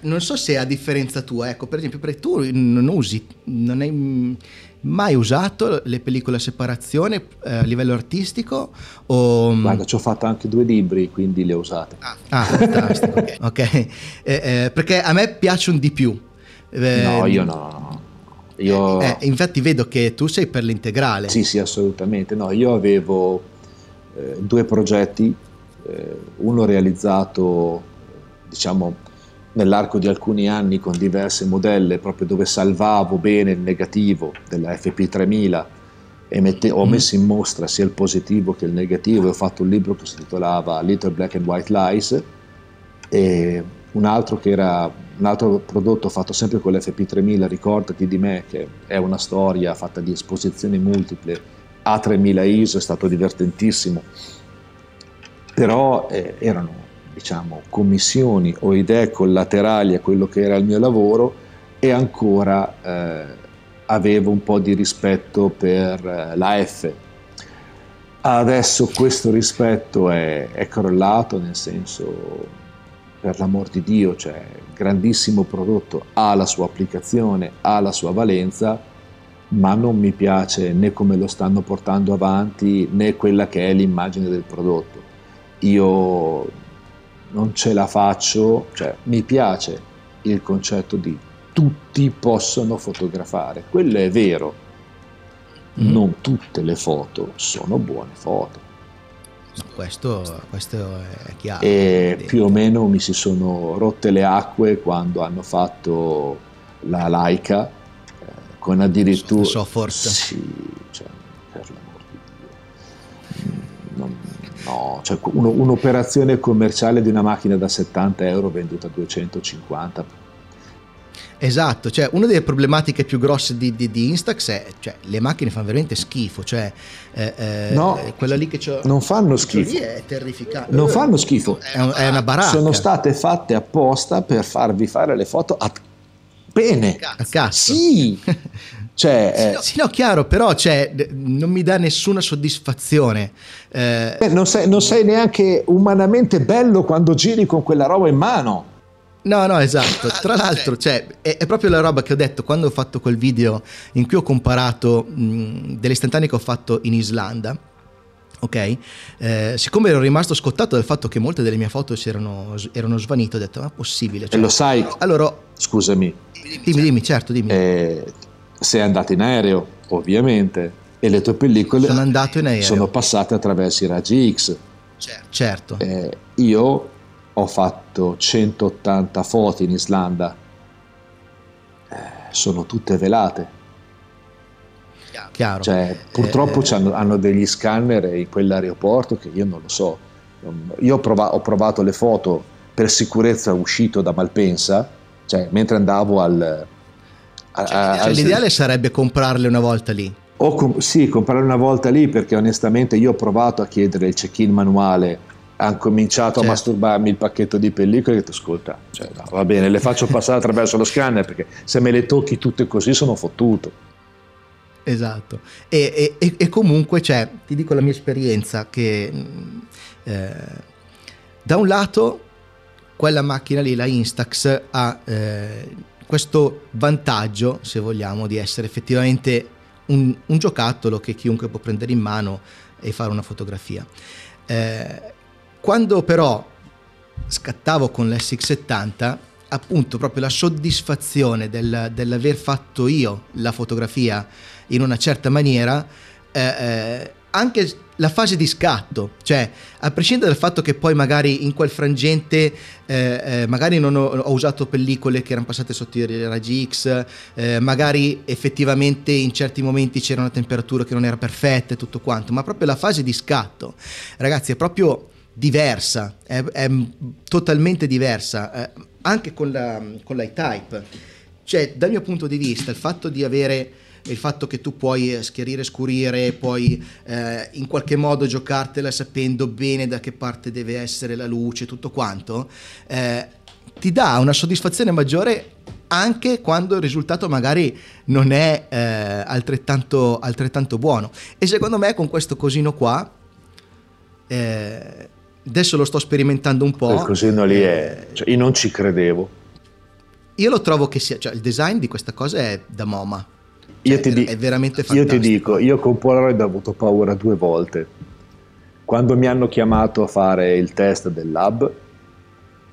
non so se a differenza tua, ecco, per esempio, perché tu non usi, non hai mai usato le pellicole a separazione eh, a livello artistico? O... Mm? Guarda, ci ho fatto anche due libri, quindi le ho usate. Ah, ah fantastico, ok. okay. Eh, eh, perché a me piacciono di più. Eh, no, io no. Io... Eh, infatti vedo che tu sei per l'integrale. Sì, sì, assolutamente. No, io avevo eh, due progetti, uno realizzato, diciamo, nell'arco di alcuni anni con diverse modelle, proprio dove salvavo bene il negativo della FP3000 e mette, ho mm. messo in mostra sia il positivo che il negativo e ho fatto un libro che si titolava Little Black and White Lies e un altro che era un altro prodotto fatto sempre con l'FP3000, ricordati di me, che è una storia fatta di esposizioni multiple, A3000 ISO, è stato divertentissimo, però eh, erano diciamo, commissioni o idee collaterali a quello che era il mio lavoro e ancora eh, avevo un po' di rispetto per eh, la F. Adesso questo rispetto è, è crollato, nel senso, per l'amor di Dio, cioè, grandissimo prodotto, ha la sua applicazione, ha la sua valenza, ma non mi piace né come lo stanno portando avanti né quella che è l'immagine del prodotto. Io non ce la faccio, cioè mi piace il concetto di tutti possono fotografare, quello è vero, mm. non tutte le foto sono buone foto. Questo, questo è chiaro. E più o meno mi si sono rotte le acque quando hanno fatto la Laika eh, con addirittura... Software. Sì, cioè, per l'amor di Dio. Mm, non, No, cioè uno, un'operazione commerciale di una macchina da 70 euro venduta a 250. Esatto, cioè una delle problematiche più grosse di, di, di Instax è cioè le macchine fanno veramente schifo, cioè eh, eh, no, quella lì che c'ho, non fanno schifo. Lì è terrificante. Non fanno schifo. È, è una baracca. Sono state fatte apposta per farvi fare le foto a bene. A cazzo. Sì. Cioè, sì, no, sì, no, chiaro, però cioè, non mi dà nessuna soddisfazione. Eh, eh, non, sei, non, sei, neanche umanamente bello quando giri con quella roba in mano. No, no, esatto. Tra l'altro, cioè, è, è, proprio la roba che ho detto quando ho fatto quel video in cui ho comparato mh, delle istantanee che ho fatto in Islanda. Ok, eh, siccome ero rimasto scottato dal fatto che molte delle mie foto erano, erano svanite, ho detto: Ma è possibile? Cioè, e lo sai? Allora, scusami, dimmi, dimmi, certo, dimmi. Eh, sei andato in aereo, ovviamente, e le tue pellicole sono, sono passate attraverso i raggi X. Certo. Eh, io ho fatto 180 foto in Islanda, eh, sono tutte velate. Chiaro. Cioè, purtroppo eh, hanno, hanno, degli scanner in quell'aeroporto che io non lo so. Io ho provato, ho provato le foto per sicurezza uscito da Malpensa, cioè mentre andavo al, cioè, cioè, l'ideale sarebbe comprarle una volta lì. O com- sì, comprarle una volta lì perché onestamente io ho provato a chiedere il check-in manuale, hanno cominciato certo. a masturbarmi il pacchetto di pellicole e ho detto ascolta, cioè, no, va bene, le faccio passare attraverso lo scanner perché se me le tocchi tutte così sono fottuto. Esatto, e, e, e comunque cioè, ti dico la mia esperienza che eh, da un lato quella macchina lì, la Instax, ha... Eh, questo vantaggio, se vogliamo, di essere effettivamente un, un, giocattolo che chiunque può prendere in mano e fare una fotografia. Eh, quando però scattavo con l'SX70, appunto proprio la soddisfazione del, dell'aver fatto io la fotografia in una certa maniera, eh, eh, anche la fase di scatto, cioè a prescindere dal fatto che poi magari in quel frangente eh, eh, magari non ho, ho, usato pellicole che erano passate sotto i raggi X, eh, magari effettivamente in certi momenti c'era una temperatura che non era perfetta e tutto quanto, ma proprio la fase di scatto, ragazzi, è proprio diversa, è, è totalmente diversa, eh, anche con, la, con l'iType. Cioè, dal mio punto di vista, il fatto di avere il fatto che tu puoi schiarire e scurire, puoi eh, in qualche modo giocartela sapendo bene da che parte deve essere la luce, tutto quanto, eh, ti dà una soddisfazione maggiore anche quando il risultato magari non è eh, altrettanto, altrettanto, buono. E secondo me con questo cosino qua, eh, adesso lo sto sperimentando un po'. Il cosino lì è... Cioè, io non ci credevo. Io lo trovo che sia... Cioè, il design di questa cosa è da MoMA io ti, è veramente fantastico. Io ti dico, io con Polaroid ho avuto paura due volte. Quando mi hanno chiamato a fare il test del lab,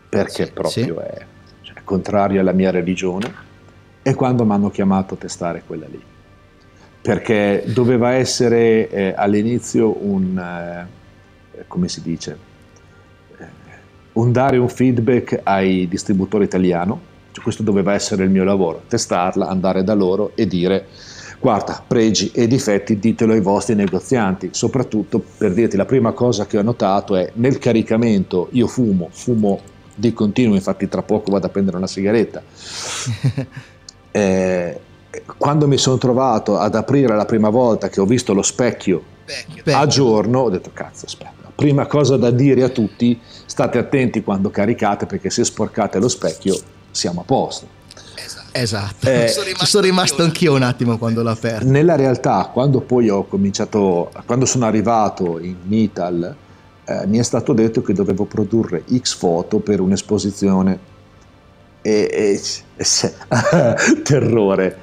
perché proprio sì. è cioè, contrario alla mia religione, e quando mi hanno chiamato a testare quella lì. Perché doveva essere eh, all'inizio un, eh, come si dice, eh, un dare un feedback ai distributori italiani cioè, questo doveva essere il mio lavoro, testarla, andare da loro e dire guarda, pregi e difetti ditelo ai vostri negozianti, soprattutto per dirti la prima cosa che ho notato è nel caricamento io fumo, fumo di continuo, infatti tra poco vado a prendere una sigaretta. eh, quando mi sono trovato ad aprire la prima volta che ho visto lo specchio Becchio. a giorno, ho detto cazzo aspetta, prima cosa da dire a tutti, state attenti quando caricate perché se sporcate lo specchio siamo a posto. Esatto, esatto. Eh, sono rimasto, sono rimasto anch'io un attimo quando l'ho aperto. Nella realtà, quando poi ho cominciato, quando sono arrivato in Nital, eh, mi è stato detto che dovevo produrre X foto per un'esposizione e, e, e se, terrore.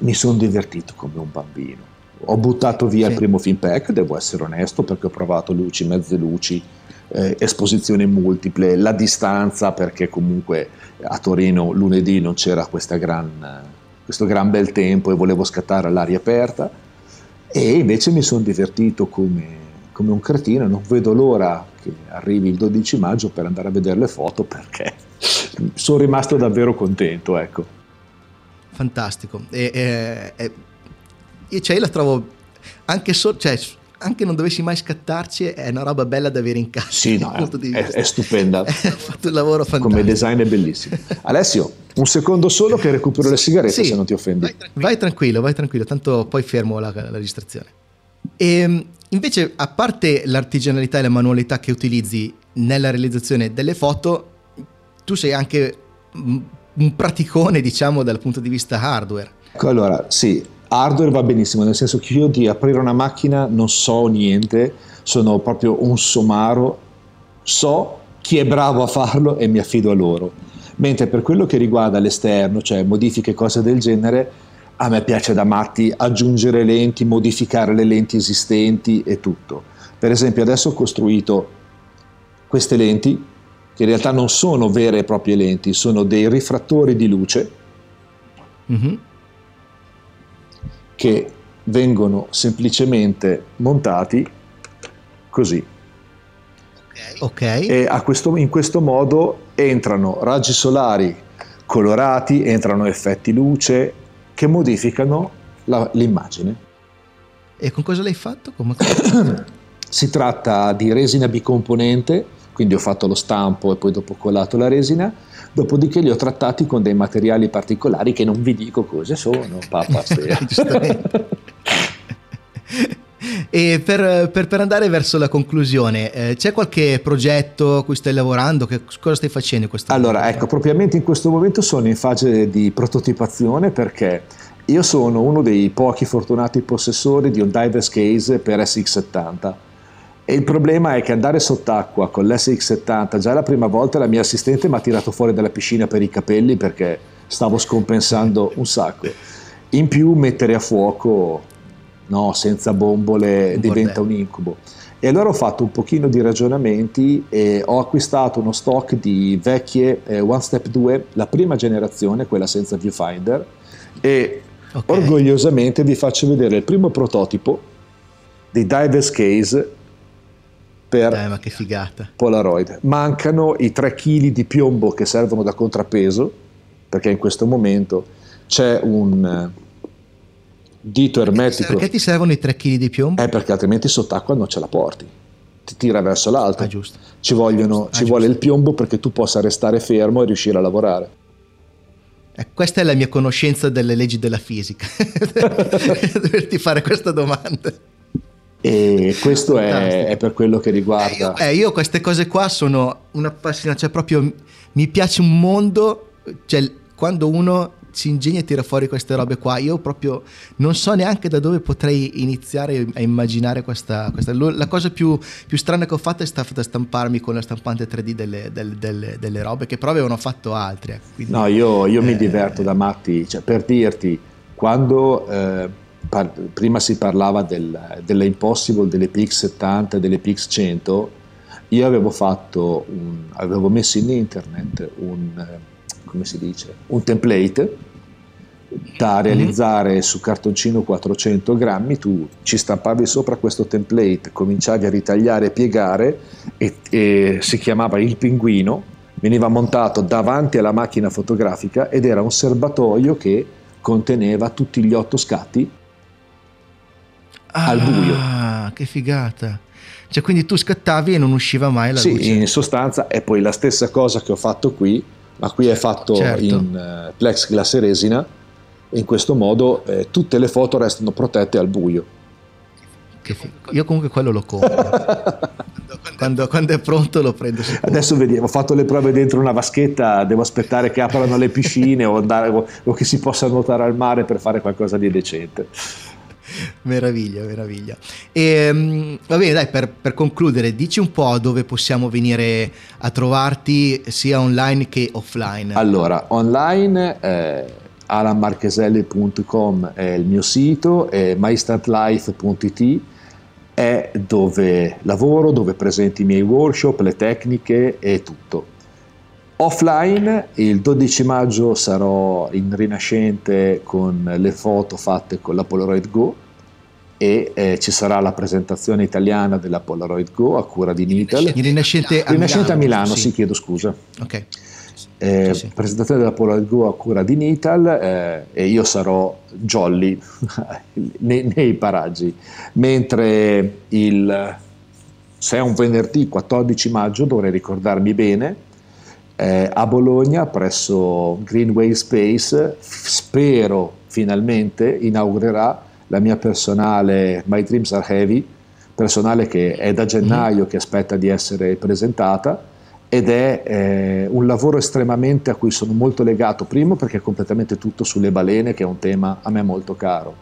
mi sono divertito come un bambino. Ho buttato via sì. il primo film pack, devo essere onesto, perché ho provato luci, mezze luci, eh, esposizioni multiple, la distanza, perché comunque a Torino lunedì non c'era gran, questo gran bel tempo e volevo scattare all'aria aperta e invece mi sono divertito come, come un cretino, non vedo l'ora che arrivi il 12 maggio per andare a vedere le foto perché sono rimasto davvero contento. Ecco. Fantastico. E, e, e, cioè, io la trovo anche so, cioè, anche non dovessi mai scattarci, è una roba bella da avere in casa. Sì, no, è, è, è, stupenda. Ha fatto un lavoro fantastico. Come design è bellissimo. Alessio, un secondo solo che recupero le sigarette sì, se non ti offendi. Vai tranquillo, vai tranquillo, vai tranquillo tanto poi fermo la, la registrazione. E ehm, invece, a parte l'artigianalità e la manualità che utilizzi nella realizzazione delle foto, tu sei anche un praticone, diciamo, dal punto di vista hardware. Ecco, allora, sì, hardware va benissimo, nel senso che io di aprire una macchina non so niente, sono proprio un somaro, so chi è bravo a farlo e mi affido a loro. Mentre per quello che riguarda l'esterno, cioè modifiche cose del genere, a me piace da matti aggiungere lenti, modificare le lenti esistenti e tutto. Per esempio adesso ho costruito queste lenti, che in realtà non sono vere e proprie lenti, sono dei rifrattori di luce. Mm-hmm che vengono semplicemente montati così. Okay. E questo, in questo modo entrano raggi solari colorati, entrano effetti luce che modificano la, l'immagine. E con cosa l'hai fatto? si tratta di resina bicomponente, quindi ho fatto lo stampo e poi dopo colato la resina dopodiché li ho trattati con dei materiali particolari che non vi dico cosa sono, papà. E per, per, per, andare verso la conclusione, eh, c'è qualche progetto a cui stai lavorando? Che, cosa stai facendo in questo allora, momento? ecco, propriamente in questo momento sono in fase di prototipazione perché io sono uno dei pochi fortunati possessori di un diver's case per SX70 e il problema è che andare sott'acqua con l'SX70, già la prima volta la mia assistente mi ha tirato fuori dalla piscina per i capelli perché stavo scompensando un sacco. In più mettere a fuoco no, senza bombole un diventa bordello. un incubo. E allora ho fatto un pochino di ragionamenti e ho acquistato uno stock di vecchie eh, One Step 2, la prima generazione, quella senza viewfinder, e okay. orgogliosamente vi faccio vedere il primo prototipo di Divers Case per Dai, ma. Polaroid. Mancano i 3 kg di piombo che servono da contrappeso, perché in questo momento c'è un eh, dito ermetico. Perché ti servono i 3 kg di piombo? Eh, perché altrimenti sott'acqua non ce la porti. Ti tira verso l'alto. Ah, giusto. Ci, vogliono, ah, ci vuole il piombo perché tu possa restare fermo e riuscire a lavorare. Eh, questa è la mia conoscenza delle leggi della fisica. Doverti fare questa domanda. E questo è, è, per quello che riguarda. Eh io, eh, io, queste cose qua sono una passione, cioè proprio mi piace un mondo, cioè quando uno si ingegna e tira fuori queste robe qua. Io proprio non so neanche da dove potrei iniziare a immaginare questa. questa. La cosa più, più, strana che ho fatto è stata stamparmi con la stampante 3D delle, delle, delle, delle robe che però avevano fatto altri. Ecco. Quindi, no, io, io eh, mi diverto da matti, cioè, per dirti, quando. Eh, par- prima si parlava del, delle Impossible, delle PX70, delle PX100, io avevo fatto, un, avevo messo in internet un, come si dice, un template da mhm. realizzare mm-hmm. su cartoncino 400 grammi, tu ci stampavi sopra questo template, cominciavi a ritagliare e piegare e, e si chiamava il pinguino, veniva montato davanti alla macchina fotografica ed era un serbatoio che conteneva tutti gli otto scatti ah, al buio. Ah, che figata! Cioè, quindi tu scattavi e non usciva mai la sì, luce. Sì, in sostanza è poi la stessa cosa che ho fatto qui, ma qui è fatto certo. in uh, plexiglass e resina e in questo modo eh, tutte le foto restano protette al buio. Io comunque quello lo compro. quando, quando, è pronto lo prendo sicuro. Adesso vediamo, ho fatto le prove dentro una vaschetta, devo aspettare che aprano le piscine o, andare, o, o che si possa nuotare al mare per fare qualcosa di decente. meraviglia, meraviglia. E, um, va bene, dai, per, per, concludere, dici un po' dove possiamo venire a trovarti sia online che offline. Allora, online eh, alanmarcheselli.com è il mio sito e mystatlife.it è dove lavoro, dove presento i miei workshop, le tecniche e tutto. Offline il 12 maggio sarò in Rinascente con le foto fatte con la Polaroid Go e eh, ci sarà la presentazione italiana della Polaroid Go a cura di Nitel. In Rinascente a Rinascente Milano, a Milano sì. sì. chiedo scusa. Ok. Eh, sì, sì. Presentazione della Polaroid Go a cura di Nital eh, e io sarò jolly nei, nei, paraggi. Mentre il, se è un venerdì 14 maggio, dovrei ricordarmi bene, eh, a Bologna presso Greenway Space, spero finalmente inaugurerà la mia personale My Dreams Are Heavy, personale che è da gennaio mm. che aspetta di essere presentata ed è eh, un lavoro estremamente a cui sono molto legato, primo perché è completamente tutto sulle balene, che è un tema a me molto caro,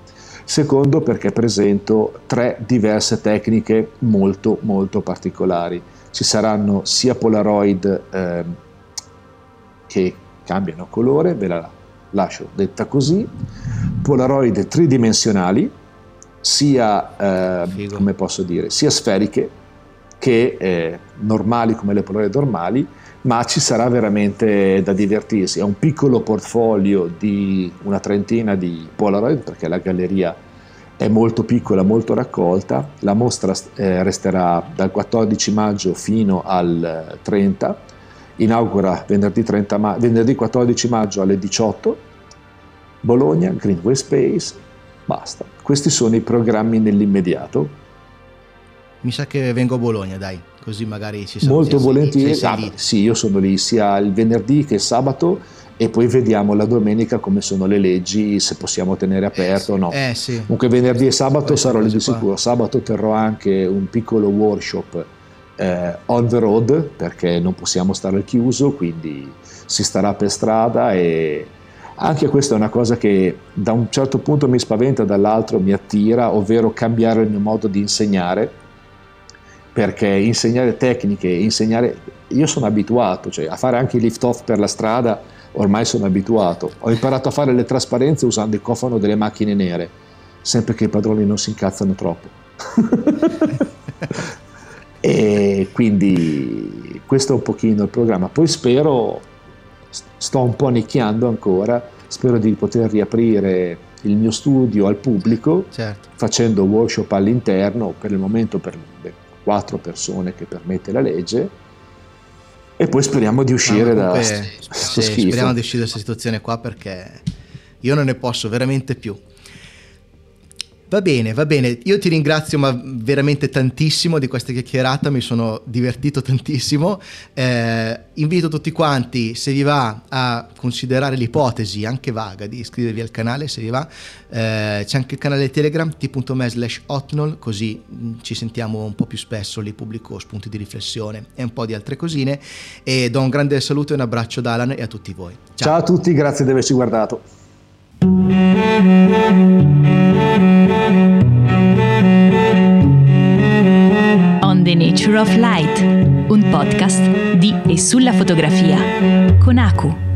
secondo perché presento tre diverse tecniche molto molto particolari. Ci saranno sia Polaroid eh, che cambiano colore, ve la lascio detta così, Polaroid tridimensionali, sia, eh, come posso dire, sia sferiche che eh, normali come le Polaroid normali, ma ci sarà veramente da divertirsi. È un piccolo portfolio di una trentina di Polaroid, perché la galleria è molto piccola, molto raccolta. La mostra eh, resterà dal 14 maggio fino al 30 inaugura venerdì, ma- venerdì 14 maggio alle 18, Bologna, Greenway Space, basta. Questi sono i programmi nell'immediato. Mi sa che vengo a Bologna, dai, così magari ci sono. Molto volentieri. Ah, sì, io sono lì sia il venerdì che il sabato e poi vediamo la domenica come sono le leggi, se possiamo tenere aperto o no. Eh, sì. Comunque venerdì e sabato sarò lì di sicuro. Sabato terrò anche un piccolo workshop eh, on the road perché non possiamo stare al chiuso, quindi si starà per strada e anche questa è una cosa che da un certo punto mi spaventa, dall'altro mi attira, ovvero cambiare il mio modo di insegnare, perché insegnare tecniche, insegnare... Io sono abituato, cioè a fare anche i lift off per la strada, ormai sono abituato. Ho imparato a fare le trasparenze usando il cofano delle macchine nere sempre che i padroni non si incazzano troppo. e quindi questo è un pochino il programma. Poi spero, sto un po' nicchiando ancora, spero di poter riaprire il mio studio al pubblico certo. facendo workshop all'interno, per il momento per le quattro persone che permette la legge e poi speriamo di uscire da questo sì. Speriamo di uscire da questa situazione qua perché io non ne posso veramente più. Va bene, va bene. Io ti ringrazio ma veramente tantissimo di questa chiacchierata, mi sono divertito tantissimo. Eh, invito tutti quanti, se vi va, a considerare l'ipotesi, anche vaga, di iscrivervi al canale, se vi va. Eh, c'è anche il canale Telegram, t.me slash hotnol, così mm, ci sentiamo un po' più spesso, lì pubblico spunti di riflessione e un po' di altre cosine. E do un grande saluto e un abbraccio ad Alan e a tutti voi. Ciao, Ciao a tutti, grazie di averci guardato. The Nature of Light, un podcast di e sulla fotografia con Aku.